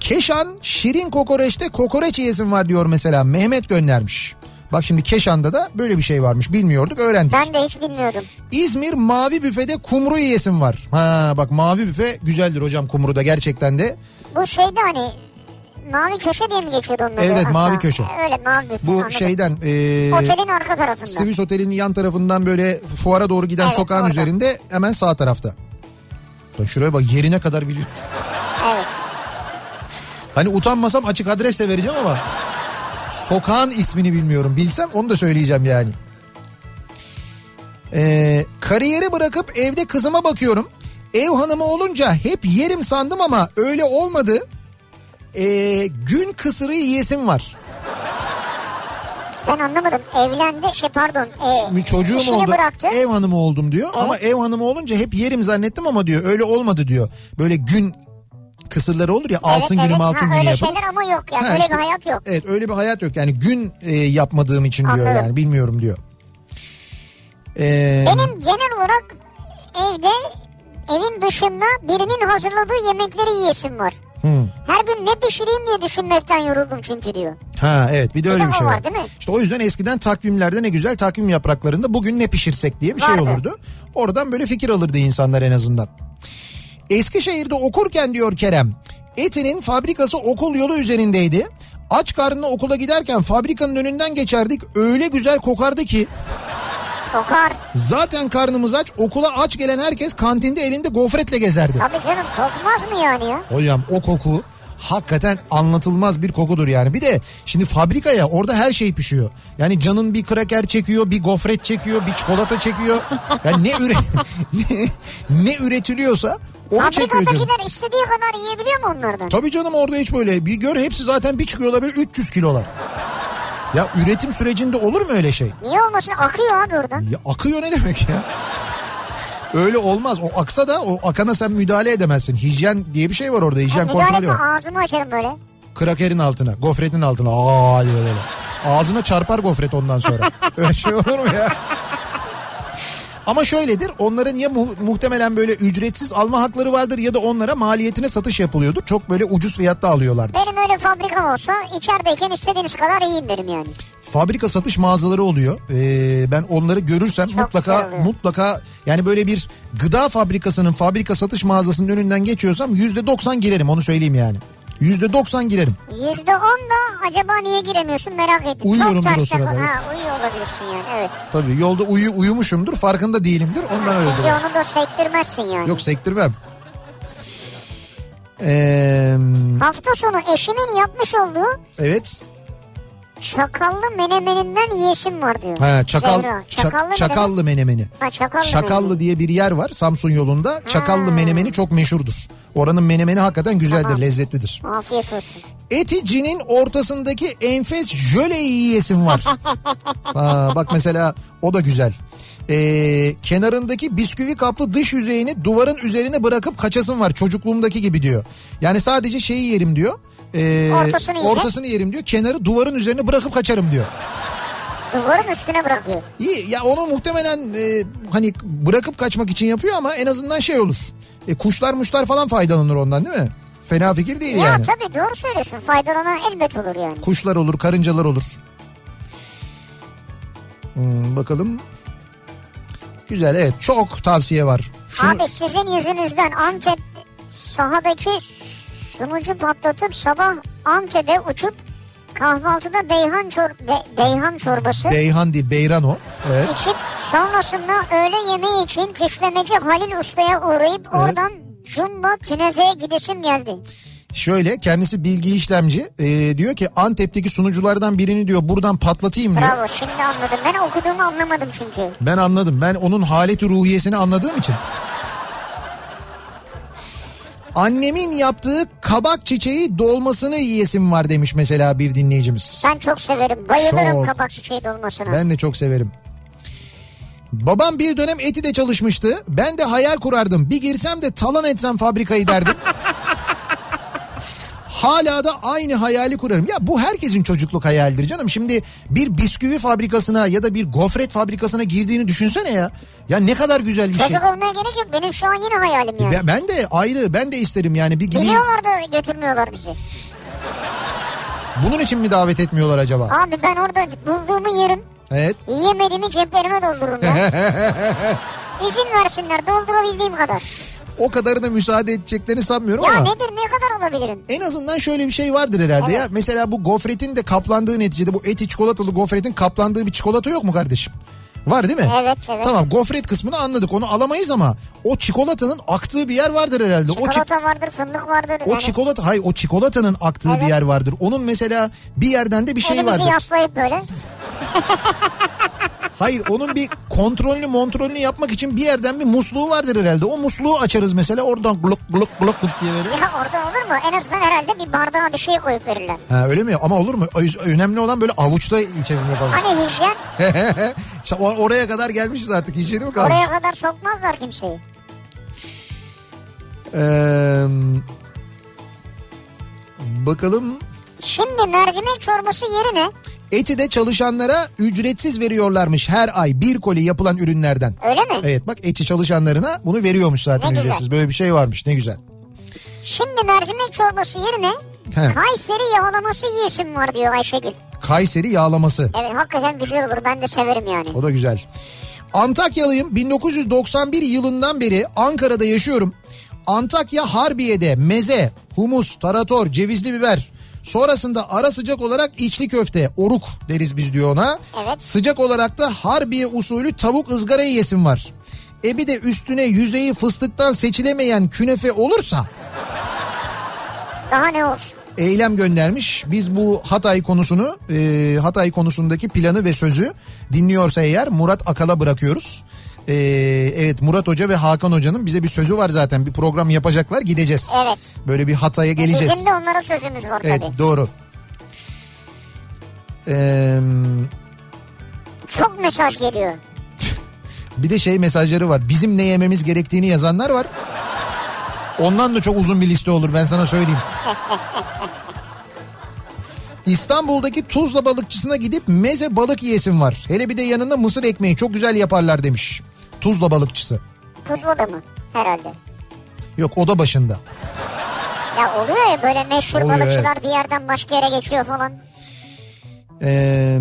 Keşan şirin kokoreçte kokoreç yiyesim var diyor mesela Mehmet göndermiş. Bak şimdi Keşan'da da böyle bir şey varmış bilmiyorduk öğrendik. Ben de hiç bilmiyordum. İzmir mavi büfede kumru yiyesim var. Ha bak mavi büfe güzeldir hocam kumru da gerçekten de. Bu şeyde hani mavi köşe diye mi geçiyordu onun adı? Evet, hatta? mavi köşe. Öyle mavi büfe. Bu anladım. şeyden e, Otelin arka tarafında. Swiss Otel'in yan tarafından böyle fuara doğru giden Evet, sokağın orada. üzerinde hemen sağ tarafta. Lan şuraya bak yerine kadar biliyor. Evet. Hani utanmasam açık adres de vereceğim ama sokağın ismini bilmiyorum. Bilsem onu da söyleyeceğim yani. Ee, kariyeri bırakıp evde kızıma bakıyorum. Ev hanımı olunca hep yerim sandım ama öyle olmadı. Ee, gün kısırı yiyesim var. Ben anlamadım. Evlendi şey pardon. E, çocuğum oldu bıraktı. ev hanımı oldum diyor ama ev hanımı olunca hep yerim zannettim ama diyor öyle olmadı diyor. Böyle gün kısırları olur ya altın evet, günüm evet. altın ha, günü öyle yapılır. şeyler ama yok yani. Ha, öyle işte, bir hayat yok. Evet öyle bir hayat yok yani gün e, yapmadığım için diyor Anladım. yani bilmiyorum diyor. Ee, Benim genel olarak evde evin dışında birinin hazırladığı yemekleri yiyesim var. hı. Her gün ne pişireyim diye düşünmekten yoruldum çünkü diyor. Ha evet bir de öyle bir o şey var, var. değil mi? İşte o yüzden eskiden takvimlerde ne güzel takvim yapraklarında bugün ne pişirsek diye bir şey Vardı. olurdu. Oradan böyle fikir alırdı insanlar en azından. Eskişehir'de okurken diyor Kerem Eti'nin fabrikası okul yolu üzerindeydi. Aç karnına okula giderken fabrikanın önünden geçerdik. Öyle güzel kokardı ki Kokar. zaten karnımız aç. Okula aç gelen herkes kantinde elinde gofretle gezerdi. Tabii canım kokmaz mı yani ya? Hocam o koku hakikaten anlatılmaz bir kokudur yani. Bir de şimdi fabrikaya orada her şey pişiyor. Yani canın bir kraker çekiyor, bir gofret çekiyor, bir çikolata çekiyor. Yani ne üre *laughs* ne, ne üretiliyorsa onu. Fabrikadakiler istediği kadar yiyebiliyor mu onlardan? Tabii canım orada hiç böyle bir gör hepsi zaten bir çıkıyorlar böyle 300 kilolar. Ya üretim sürecinde olur mu öyle şey? Niye olmasın? Akıyor abi oradan. Ya akıyor ne demek ya? Öyle olmaz. O aksa da o akana sen müdahale edemezsin. Hijyen diye bir şey var orada. Hijyen kontrolü var. ağzımı açarım böyle. Krakerin altına, gofretin altına. Aa diyor böyle. Ağzına çarpar gofret ondan sonra. *laughs* Öyle şey olur mu ya? Ama şöyledir onların ya mu- muhtemelen böyle ücretsiz alma hakları vardır ya da onlara maliyetine satış yapılıyordur. Çok böyle ucuz fiyatta alıyorlardır. Benim öyle fabrikam olsa içerideyken istediğiniz kadar yiyin derim yani. Fabrika satış mağazaları oluyor. Ee, ben onları görürsem Çok mutlaka mutlaka yani böyle bir gıda fabrikasının fabrika satış mağazasının önünden geçiyorsam yüzde doksan girerim onu söyleyeyim yani. Yüzde doksan girerim. Yüzde on da acaba niye giremiyorsun merak ettim. Uyuyorumdur Çok o sırada. Ha uyuyor olabilirsin yani evet. Tabii yolda uyu, uyumuşumdur farkında değilimdir ondan öyledir. Çünkü onu da sektirmezsin yani. Yok sektirmem. Ee, Hafta sonu eşimin yapmış olduğu evet. Çakallı menemeninden yiyesim var diyor. Ha, çakal, Zehra. Çakallı, çakallı menemeni. Ha, çakallı, Çakallı menemeni. diye bir yer var Samsun yolunda. Çakallı Ha. menemeni çok meşhurdur. Oranın menemeni hakikaten güzeldir, Tamam. lezzetlidir. Afiyet olsun. Eticinin ortasındaki enfes jöleyi yiyesim var. *laughs* ha, bak mesela o da güzel. Ee, kenarındaki bisküvi kaplı dış yüzeyini duvarın üzerine bırakıp kaçasım var çocukluğumdaki gibi diyor. Yani sadece şeyi yerim diyor. Ee, Ortasını ortasını yerim diyor. Kenarı duvarın üzerine bırakıp kaçarım diyor. Duvarın üstüne bırakıyor. İyi ya onu muhtemelen e, hani bırakıp kaçmak için yapıyor ama en azından şey olur. E, kuşlar muşlar falan faydalanır ondan değil mi? Fena fikir değil Ya yani. tabii doğru söylüyorsun. Faydalanan elbet olur yani. Kuşlar olur, karıncalar olur. Hmm, bakalım. Güzel evet çok tavsiye var. Şunu, Abi sizin yüzünüzden Antep sahadaki sunucu patlatıp sabah Antep'e uçup kahvaltıda beyhan çor be- beyhan çorbası Beyhan değil Beyran o. Evet. içip sonrasında öğle yemeği için küşlemeci Halil Usta'ya uğrayıp oradan Jumbo künefeye gidesim geldi. Şöyle kendisi bilgi işlemci e, diyor ki Antep'teki sunuculardan birini diyor buradan patlatayım diyor. Bravo şimdi anladım. Ben okuduğumu anlamadım çünkü. Ben anladım ben onun haleti ruhiyesini anladığım için. Annemin yaptığı kabak çiçeği dolmasını yiyesim var demiş mesela bir dinleyicimiz. Ben çok severim. Bayılırım Çok. kabak çiçeği dolmasına. Ben de çok severim. Babam bir dönem eti de çalışmıştı. Ben de hayal kurardım. Bir girsem de talan etsem fabrikayı derdim. *laughs* Hala da aynı hayali kurarım. Ya bu herkesin çocukluk hayalidir canım. Şimdi bir bisküvi fabrikasına ya da bir gofret fabrikasına girdiğini düşünsene ya. Ya ne kadar güzel bir şey. Çocuk olmaya gerek yok. Benim şu an yine hayalim yani. Ben, ben de ayrı ben de isterim yani bir gideyim. Biliyorlar da götürmüyorlar bizi. Bunun için mi davet etmiyorlar acaba? Abi ben orada bulduğumu yerim. Evet. Yiyemediğimi ceplerime doldururum ya. *laughs* İzin versinler doldurabildiğim kadar. O kadarına müsaade edeceklerini sanmıyorum Ya ama. nedir ne kadar olabilirim? En azından şöyle bir şey vardır herhalde Evet. ya. Mesela bu gofretin de kaplandığı neticede bu eti çikolatalı gofretin kaplandığı bir çikolata yok mu kardeşim? Var değil mi? Evet, evet. Tamam gofret kısmını anladık onu alamayız ama o çikolatanın aktığı bir yer vardır herhalde. O, çik- Çikolata vardır fındık vardır. o yani çikolata hayır o çikolatanın aktığı bir Evet. yer vardır. Onun mesela bir yerden de bir şey Elimizi vardır. yaslayıp böyle. *laughs* Hayır onun bir kontrolünü montrolünü yapmak için bir yerden bir musluğu vardır herhalde. O musluğu açarız mesela oradan gluk gluk gluk gluk diye verir. Ya orada olur mu? En azından herhalde bir bardağa bir şey koyup verirler. Ha öyle mi? Ama olur mu? Ö- Önemli olan böyle avuçta içelim yapalım. Hani hijyen *laughs* İşte or- oraya kadar gelmişiz artık. Hijyeni mi kalmış? oraya kadar sokmazlar kimseyi. Ee, bakalım. Şimdi mercimek çorbası yerine Eti de çalışanlara ücretsiz veriyorlarmış her ay bir koli yapılan ürünlerden. öyle mi? Evet bak eti çalışanlarına bunu veriyormuş zaten Ne güzel. ücretsiz. Böyle bir şey varmış ne güzel. Şimdi mercimek çorbası yerine He. Kayseri yağlaması yiyesim var diyor Ayşegül. Kayseri yağlaması. Evet hakikaten güzel olur ben de severim yani. O da güzel. Antakyalıyım 1991 yılından beri Ankara'da yaşıyorum. Antakya Harbiye'de meze, humus, tarator, cevizli biber. Sonrasında ara sıcak olarak içli köfte, oruk deriz biz diyor ona. Evet. Sıcak olarak da Harbiye usulü tavuk ızgara yesim var. E bir de üstüne yüzeyi fıstıktan seçilemeyen künefe olursa Daha ne olsun? eylem göndermiş. Biz bu Hatay konusunu, e, Hatay konusundaki planı ve sözü dinliyorsa eğer Murat Akal'a bırakıyoruz. E, evet Murat Hoca ve Hakan Hoca'nın bize bir sözü var zaten. Bir program yapacaklar gideceğiz. Evet. Böyle bir Hatay'a geleceğiz. Bizim de onlara sözümüz var Evet tabii. doğru. Ee, Çok mesaj geliyor. *laughs* bir de şey mesajları var. Bizim ne yememiz gerektiğini yazanlar var. Ondan da çok uzun bir liste olur ben sana söyleyeyim. *laughs* İstanbul'daki Tuzla balıkçısına gidip meze balık yiyesim var. Hele bir de yanında mısır ekmeği çok güzel yaparlar demiş. Tuzla balıkçısı. Tuzla'da mı? Herhalde. Yok oda başında. Ya oluyor ya böyle meşhur Oluyor, balıkçılar bir yerden başka yere geçiyor falan. Ee,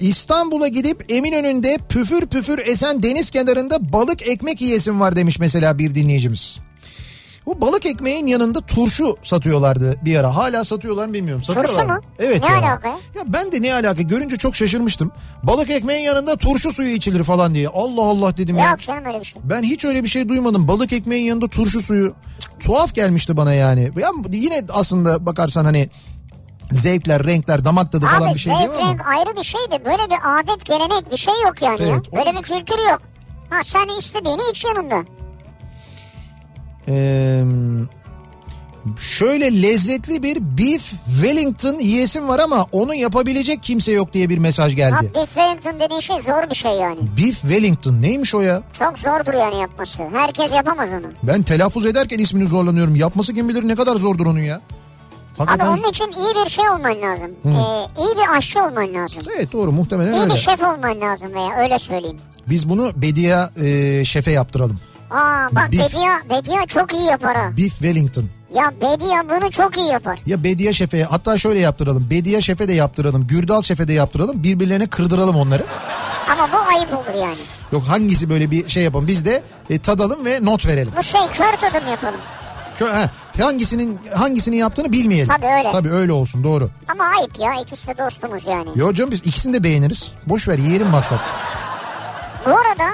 İstanbul'a gidip Eminönü'nde püfür püfür esen deniz kenarında balık ekmek yiyesim var demiş mesela bir dinleyicimiz. Bu balık ekmeğin yanında turşu satıyorlardı bir ara. Hala satıyorlar mı bilmiyorum. Satıyorlar mu? Evet Ne ya. alaka? Ya ben de ne alaka görünce çok şaşırmıştım. Balık ekmeğin yanında turşu suyu içilir falan diye. Allah Allah dedim ya. Yok canım öyle bir şey. Ben hiç öyle bir şey duymadım. Balık ekmeğin yanında turşu suyu. Tuhaf gelmişti bana yani. Ya yine aslında bakarsan hani zevkler, renkler, damak tadı falan Abi bir şey değil mi ama? renk ayrı bir şey de böyle bir adet gelenek bir şey yok yani ya. Evet, o- Böyle bir kültür yok. Ha sen istediğini iç yanında. Ee, şöyle lezzetli bir beef Wellington yiyesim var ama onu yapabilecek kimse yok diye bir mesaj geldi. Beef Wellington dediğin şey zor bir şey yani. Beef Wellington neymiş o ya? Çok zordur yani yapması. Herkes yapamaz onu. Ben telaffuz ederken ismini zorlanıyorum. Yapması kim bilir ne kadar zordur onun ya. Abi Hakikaten... onun için iyi bir şey olman lazım. Ee, iyi bir aşçı olman lazım. Evet doğru muhtemelen İyi öyle. bir şef olman lazım veya öyle söyleyeyim. Biz bunu Bedia e, şefe yaptıralım. Aa bak Beef. Bedia, Bedia çok iyi yapar ha. Beef Wellington. Ya Bedia bunu çok iyi yapar. Ya Bedia şefe hatta şöyle yaptıralım. Bedia şefe de yaptıralım. Gürdal şefe de yaptıralım. Birbirlerine kırdıralım onları. Ama bu ayıp olur yani. Yok hangisi böyle bir şey yapalım. Biz de e, tadalım ve not verelim. Bu şey kör tadım yapalım. Kö- ha, hangisinin hangisini yaptığını bilmeyelim. Tabii öyle. Tabii öyle olsun doğru. Ama ayıp ya ikisi de dostumuz yani. Yo canım biz ikisini de beğeniriz. Boş ver yiyelim maksat. Bu arada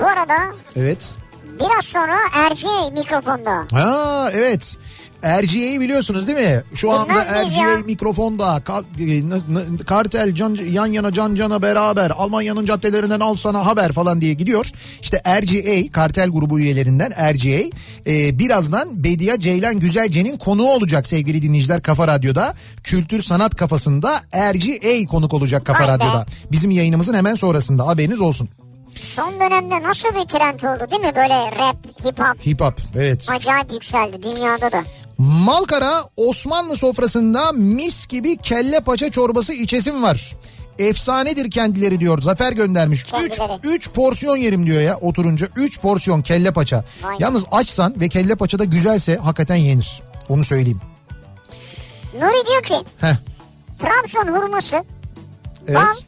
bu arada Evet. Biraz sonra RCA mikrofonda. Ha evet. RGA'yı biliyorsunuz değil mi? Şu anda Bilmez RGA ya? mikrofonda e, kartel can, yan yana can cana beraber Almanya'nın caddelerinden al sana haber falan diye gidiyor. İşte RGA kartel grubu üyelerinden RGA e, birazdan Bediye Ceylan Güzelce'nin konuğu olacak sevgili dinleyiciler Kafa Radyo'da. Kültür sanat kafasında RGA konuk olacak Kafa Vay be. Radyo'da. Bizim yayınımızın hemen sonrasında haberiniz olsun. Son dönemde nasıl bir trend oldu değil mi? Böyle rap, hip hop Hip hop evet. acayip yükseldi dünyada da. Malkara Osmanlı sofrasında mis gibi kelle paça çorbası içesim var. Efsanedir kendileri diyor. Zafer göndermiş. 3 Kendileri. 3 porsiyon yerim diyor ya oturunca. 3 porsiyon kelle paça. Vay. Yalnız açsan ve kelle paça da güzelse hakikaten yenir. Onu söyleyeyim. Nuri diyor ki Heh. Trabzon hurması, bal, Evet.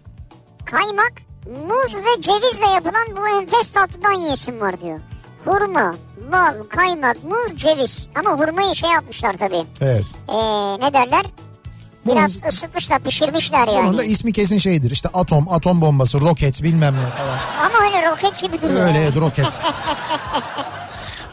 kaymak, muz ve cevizle yapılan bu enfes tatlıdan yesim var diyor. Hurma, bal, kaymak, muz, ceviz. Ama hurmayı şey yapmışlar tabii. Evet. Ee, ne derler? Bunun, Biraz ısıtmışlar, pişirmişler yani. bunun da ismi kesin şeydir. İşte atom, atom bombası, roket bilmem ne falan. Ama öyle roket gibi duruyor. Öyle evet, roket. *laughs*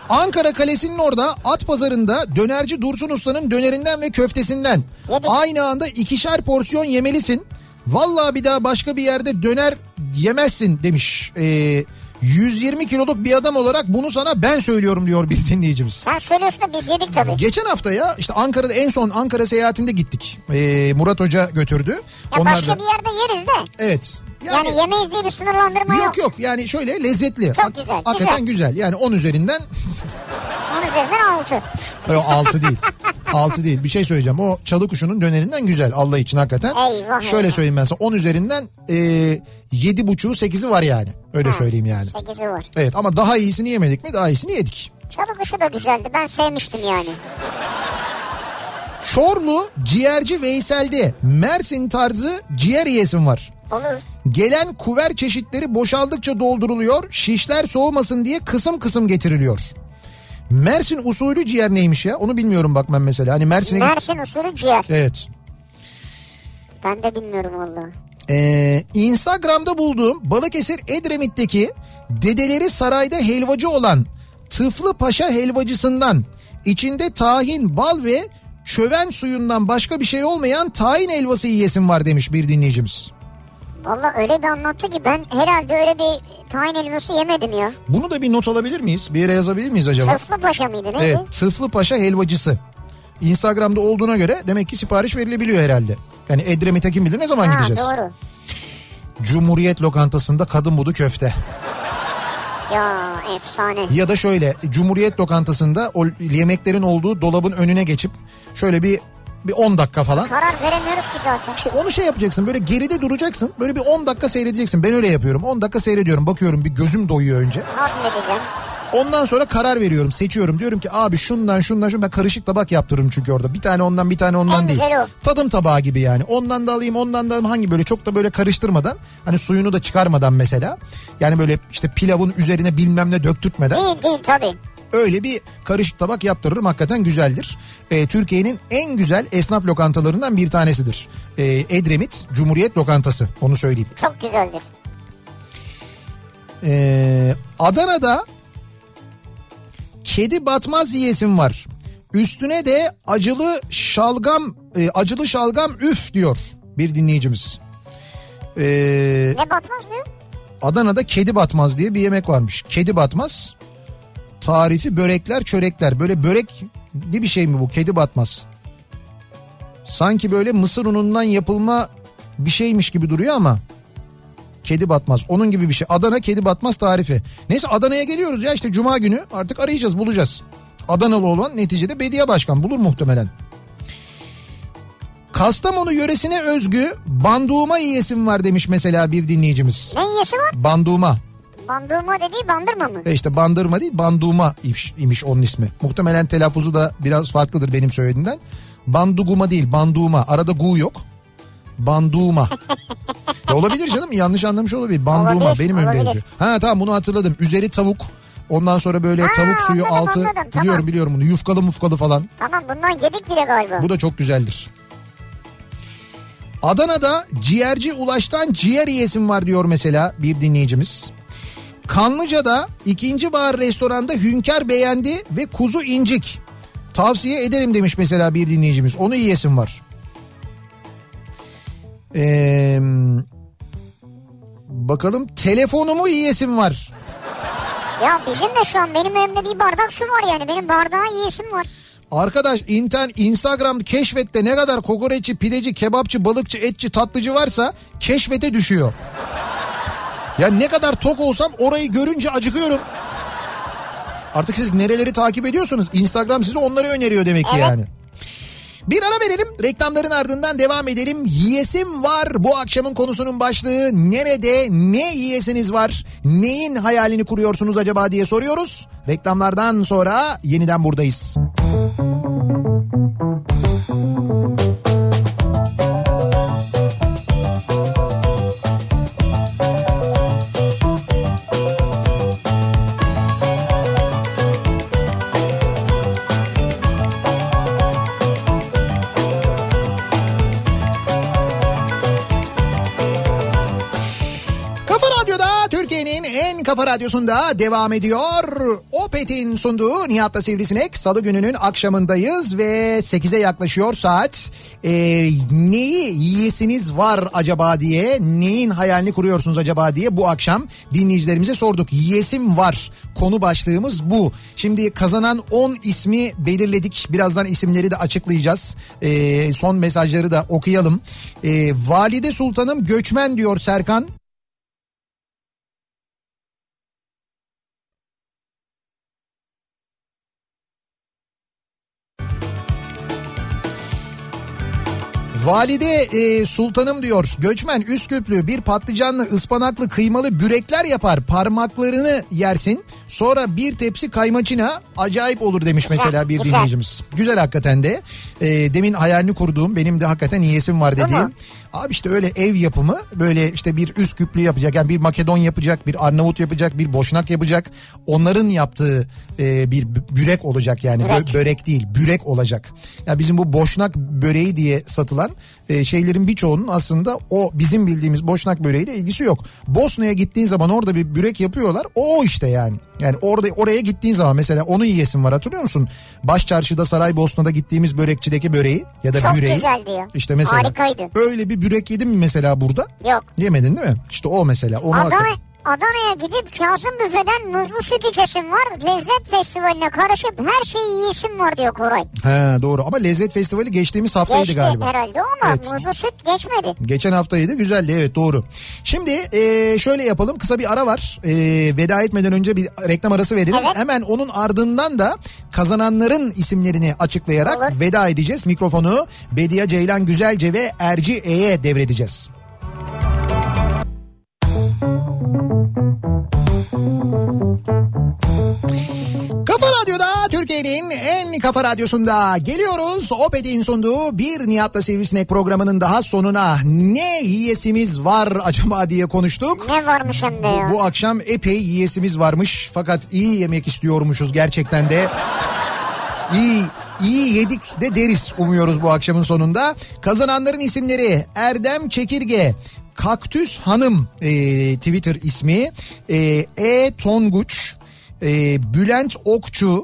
Ankara Kalesi'nin orada at pazarında dönerci Dursun Usta'nın dönerinden ve köftesinden Yedik. aynı anda ikişer porsiyon yemelisin. Vallahi bir daha başka bir yerde döner yemezsin demiş. Ee, 120 kiloluk bir adam olarak bunu sana ben söylüyorum diyor bir dinleyicimiz. Sen söylüyorsun da biz yedik tabii. Geçen hafta ya işte Ankara'da en son Ankara seyahatinde gittik. Ee, Murat Hoca götürdü. Ya Onlar başka da bir yerde yeriz de. evet. Yani, yemeyiz diye bir sınırlandırma yok. Yok yok yani şöyle lezzetli. Çok güzel, Hakikaten güzel. Yani 10 üzerinden *laughs* Onun üzerinden altı. Yok 6 değil. 6 değil. Bir şey söyleyeceğim. O çalı kuşunun dönerinden güzel Allah için hakikaten. Eyvah, Şöyle eyvah. söyleyeyim ben sana 10 üzerinden e, 7,5'u 8'i var yani. Öyle söyleyeyim yani. Sekizi var. Evet ama daha iyisini yemedik mi? Daha iyisini yedik. Çalı kuşu da güzeldi. Ben sevmiştim yani. Çorlu ciğerci Veysel'de Mersin tarzı ciğer yiyesim var. Olur. Gelen kuver çeşitleri boşaldıkça dolduruluyor. Şişler soğumasın diye kısım kısım getiriliyor. Mersin usulü ciğer neymiş ya? Onu bilmiyorum bak ben mesela. Hani Mersin'e Mersin usulü ciğer. Evet. Ben de bilmiyorum valla. Ee, Instagram'da bulduğum Balıkesir Edremit'teki dedeleri sarayda helvacı olan Tıflı Paşa helvacısından içinde tahin, bal ve çöven suyundan başka bir şey olmayan tahin helvası yiyesim var demiş bir dinleyicimiz. Valla öyle bir anlattı ki ben herhalde öyle bir tahin elması yemedim ya. Bunu da bir not alabilir miyiz? Bir yere yazabilir miyiz acaba? Tıflı paşa mıydı neydi? Evet, Tıflı Paşa helvacısı. Instagram'da olduğuna göre demek ki sipariş verilebiliyor herhalde. Yani Edremit'e kim bilir ne zaman Ha, gideceğiz? doğru. Cumhuriyet lokantasında kadın budu köfte. Ya efsane. Ya da şöyle Cumhuriyet lokantasında o yemeklerin olduğu dolabın önüne geçip şöyle bir bir 10 dakika falan. Karar veremiyoruz ki zaten. İşte onu şey yapacaksın böyle geride duracaksın böyle bir 10 dakika seyredeceksin. Ben öyle yapıyorum 10 dakika seyrediyorum bakıyorum bir gözüm doyuyor önce. Hazmedeceğim. Ondan sonra karar veriyorum seçiyorum diyorum ki abi şundan şundan şundan ben karışık tabak yaptırırım çünkü orada. Bir tane ondan bir tane ondan En değil. Tadım tabağı gibi yani ondan da alayım ondan da alayım hangi böyle çok da böyle karıştırmadan hani suyunu da çıkarmadan mesela. Yani böyle işte pilavın üzerine bilmem ne döktürtmeden. Değil değil tabii. Öyle bir karışık tabak yaptırırım hakikaten güzeldir. Ee, Türkiye'nin en güzel esnaf lokantalarından bir tanesidir. Ee, Edremit Cumhuriyet Lokantası onu söyleyeyim. Çok güzeldir. Ee, Adana'da kedi batmaz yiyesim var. Üstüne de acılı şalgam e, acılı şalgam üf diyor bir dinleyicimiz. Ee, Ne batmaz diyor? Adana'da kedi batmaz diye bir yemek varmış. Kedi batmaz. Tarifi börekler çörekler. Böyle börek bir şey mi bu kedi batmaz? Sanki böyle mısır unundan yapılma bir şeymiş gibi duruyor ama. Kedi batmaz. Onun gibi bir şey. Adana kedi batmaz tarifi. Neyse Adana'ya geliyoruz ya işte cuma günü artık arayacağız bulacağız. Adanalı olan neticede Bediye Başkan bulur muhtemelen. Kastamonu yöresine özgü banduğuma yiyesim var demiş mesela bir dinleyicimiz. Ne yiyesi var? Banduma. Bandırma dediği bandırma mı? E işte bandırma değil banduma imiş, imiş onun ismi. Muhtemelen telaffuzu da biraz farklıdır benim söylediğimden. Banduguma değil banduma. Arada gu yok. Banduma. *laughs* ya olabilir canım yanlış anlamış olabilir. Banduma Olabilir, benim önümde yazıyor. Ha tamam bunu hatırladım. Üzeri tavuk. Ondan sonra böyle Ha, tavuk suyu anladım, altı. anladım, tamam. biliyorum biliyorum bunu. Yufkalı mufkalı falan. Tamam bundan yedik bile galiba. Bu da çok güzeldir. Adana'da ciğerci Ulaş'tan ciğer yiyesim var diyor mesela bir dinleyicimiz. Kanlıca'da ikinci bar restoranda hünkar beğendi ve kuzu incik. Tavsiye ederim demiş mesela bir dinleyicimiz. Onu yiyesim var. Ee, bakalım telefonumu yiyesim var. Ya bizim de şu an benim elimde bir bardak su var yani. Benim bardağı yiyesim var. Arkadaş internet, Instagram keşfette ne kadar kokoreççi, pideci, kebapçı, balıkçı, etçi, tatlıcı varsa keşfete düşüyor. Ya ne kadar tok olsam orayı görünce acıkıyorum. Artık siz nereleri takip ediyorsunuz? Instagram size onları öneriyor demek ki Evet. yani. Bir ara verelim. Reklamların ardından devam edelim. Yiyesim var. Bu akşamın konusunun başlığı nerede ne yiyesiniz var? Neyin hayalini kuruyorsunuz acaba diye soruyoruz. Reklamlardan sonra yeniden buradayız. Kafa radyosunda devam ediyor. Opet'in sunduğu Nihat'la Sivrisinek salı gününün akşamındayız ve 8'e yaklaşıyor saat. Ee, neyi yiyesiniz var acaba diye, neyin hayalini kuruyorsunuz acaba diye bu akşam dinleyicilerimize sorduk. Yiyesim var konu başlığımız bu. Şimdi kazanan 10 ismi belirledik. Birazdan isimleri de açıklayacağız. Ee, son mesajları da okuyalım. Ee, Valide Sultanım göçmen diyor Serkan. Valide e, sultanım diyor. Göçmen Üsküplü bir patlıcanlı ıspanaklı kıymalı bürekler yapar. Parmaklarını yersin sonra bir tepsi kaymaçina acayip olur demiş Güzel, mesela bir güzel. dinleyicimiz. Güzel hakikaten de E, demin hayalini kurduğum benim de hakikaten yiyesim var dediğim. Abi işte öyle ev yapımı böyle işte bir Üsküplü yapacak yani bir Makedon yapacak bir Arnavut yapacak bir Boşnak yapacak onların yaptığı e, bir bürek olacak yani Bö- Börek. börek değil bürek olacak. Ya bizim bu boşnak böreği diye satılan e, şeylerin birçoğunun aslında o bizim bildiğimiz boşnak böreğiyle ilgisi yok. Bosna'ya gittiğin zaman orada bir börek yapıyorlar. O işte yani. Yani orada oraya gittiğin zaman mesela onu yiyesin var hatırlıyor musun? Baş çarşıda Saraybosna'da gittiğimiz börekçideki böreği ya da Çok büreği. güzel diyor. İşte mesela. Harikaydı. Öyle bir börek yedin mi mesela burada? Yok. Yemedin değil mi? İşte o mesela. Onu Adana, hakikaten- Adana'ya gidip Kazım Büfe'den muzlu süt içesim var. Lezzet festivaline karışıp her şeyi yiyesim var diyor Koray. He doğru ama Lezzet Festivali geçtiğimiz haftaydı Geçti galiba. herhalde ama Evet. muzlu süt geçmedi. Geçen haftaydı güzeldi evet doğru. Şimdi e, şöyle yapalım kısa bir ara var. E, veda etmeden önce bir reklam arası verelim. Evet. Hemen onun ardından da kazananların isimlerini açıklayarak Olur. veda edeceğiz. Mikrofonu Bediye Ceylan Güzelce ve Erci E'ye devredeceğiz. Kafa radyosunda geliyoruz. Opet'in sunduğu bir Nihat'la Sivrisinek programının daha sonuna ne yiyesimiz var acaba diye konuştuk. Ne varmış hem de ya. Bu akşam epey yiyesimiz varmış fakat iyi yemek istiyormuşuz gerçekten de. İyi, iyi yedik de deriz umuyoruz bu akşamın sonunda. Kazananların isimleri Erdem Çekirge, Kaktüs Hanım e, Twitter ismi, e, E Tonguç, e, Bülent Okçu,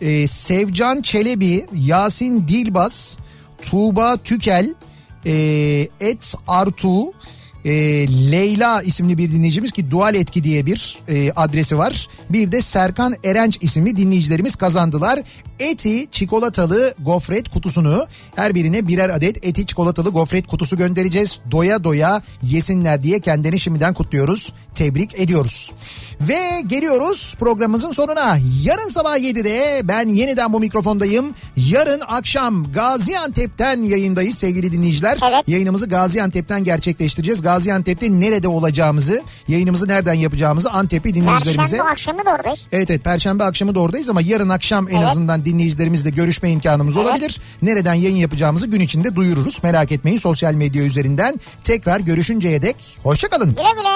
e, Sevcan Çelebi, Yasin Dilbaz, Tuğba Tükel, e, Et Artu, e, Leyla isimli bir dinleyicimiz ki Dual Etki diye bir e, adresi var. Bir de Serkan Erenç isimli dinleyicilerimiz kazandılar. Eti çikolatalı gofret kutusunu her birine birer adet eti çikolatalı gofret kutusu göndereceğiz. Doya doya yesinler diye kendini şimdiden kutluyoruz. Tebrik ediyoruz. Ve geliyoruz programımızın sonuna. Yarın sabah 7'de ben yeniden bu mikrofondayım. Yarın akşam Gaziantep'ten yayındayız sevgili dinleyiciler. Evet. Yayınımızı Gaziantep'ten gerçekleştireceğiz. Gaziantep'te nerede olacağımızı, yayınımızı nereden yapacağımızı Antep'i dinleyicilerimize... Perşembe akşamı da oradayız. Evet evet Perşembe akşamı da oradayız ama yarın akşam en Evet. azından dinleyicilerimizle görüşme imkanımız olabilir. Nereden yayın yapacağımızı gün içinde duyururuz. Merak etmeyin sosyal medya üzerinden. Tekrar görüşünceye dek hoşçakalın. Güle güle.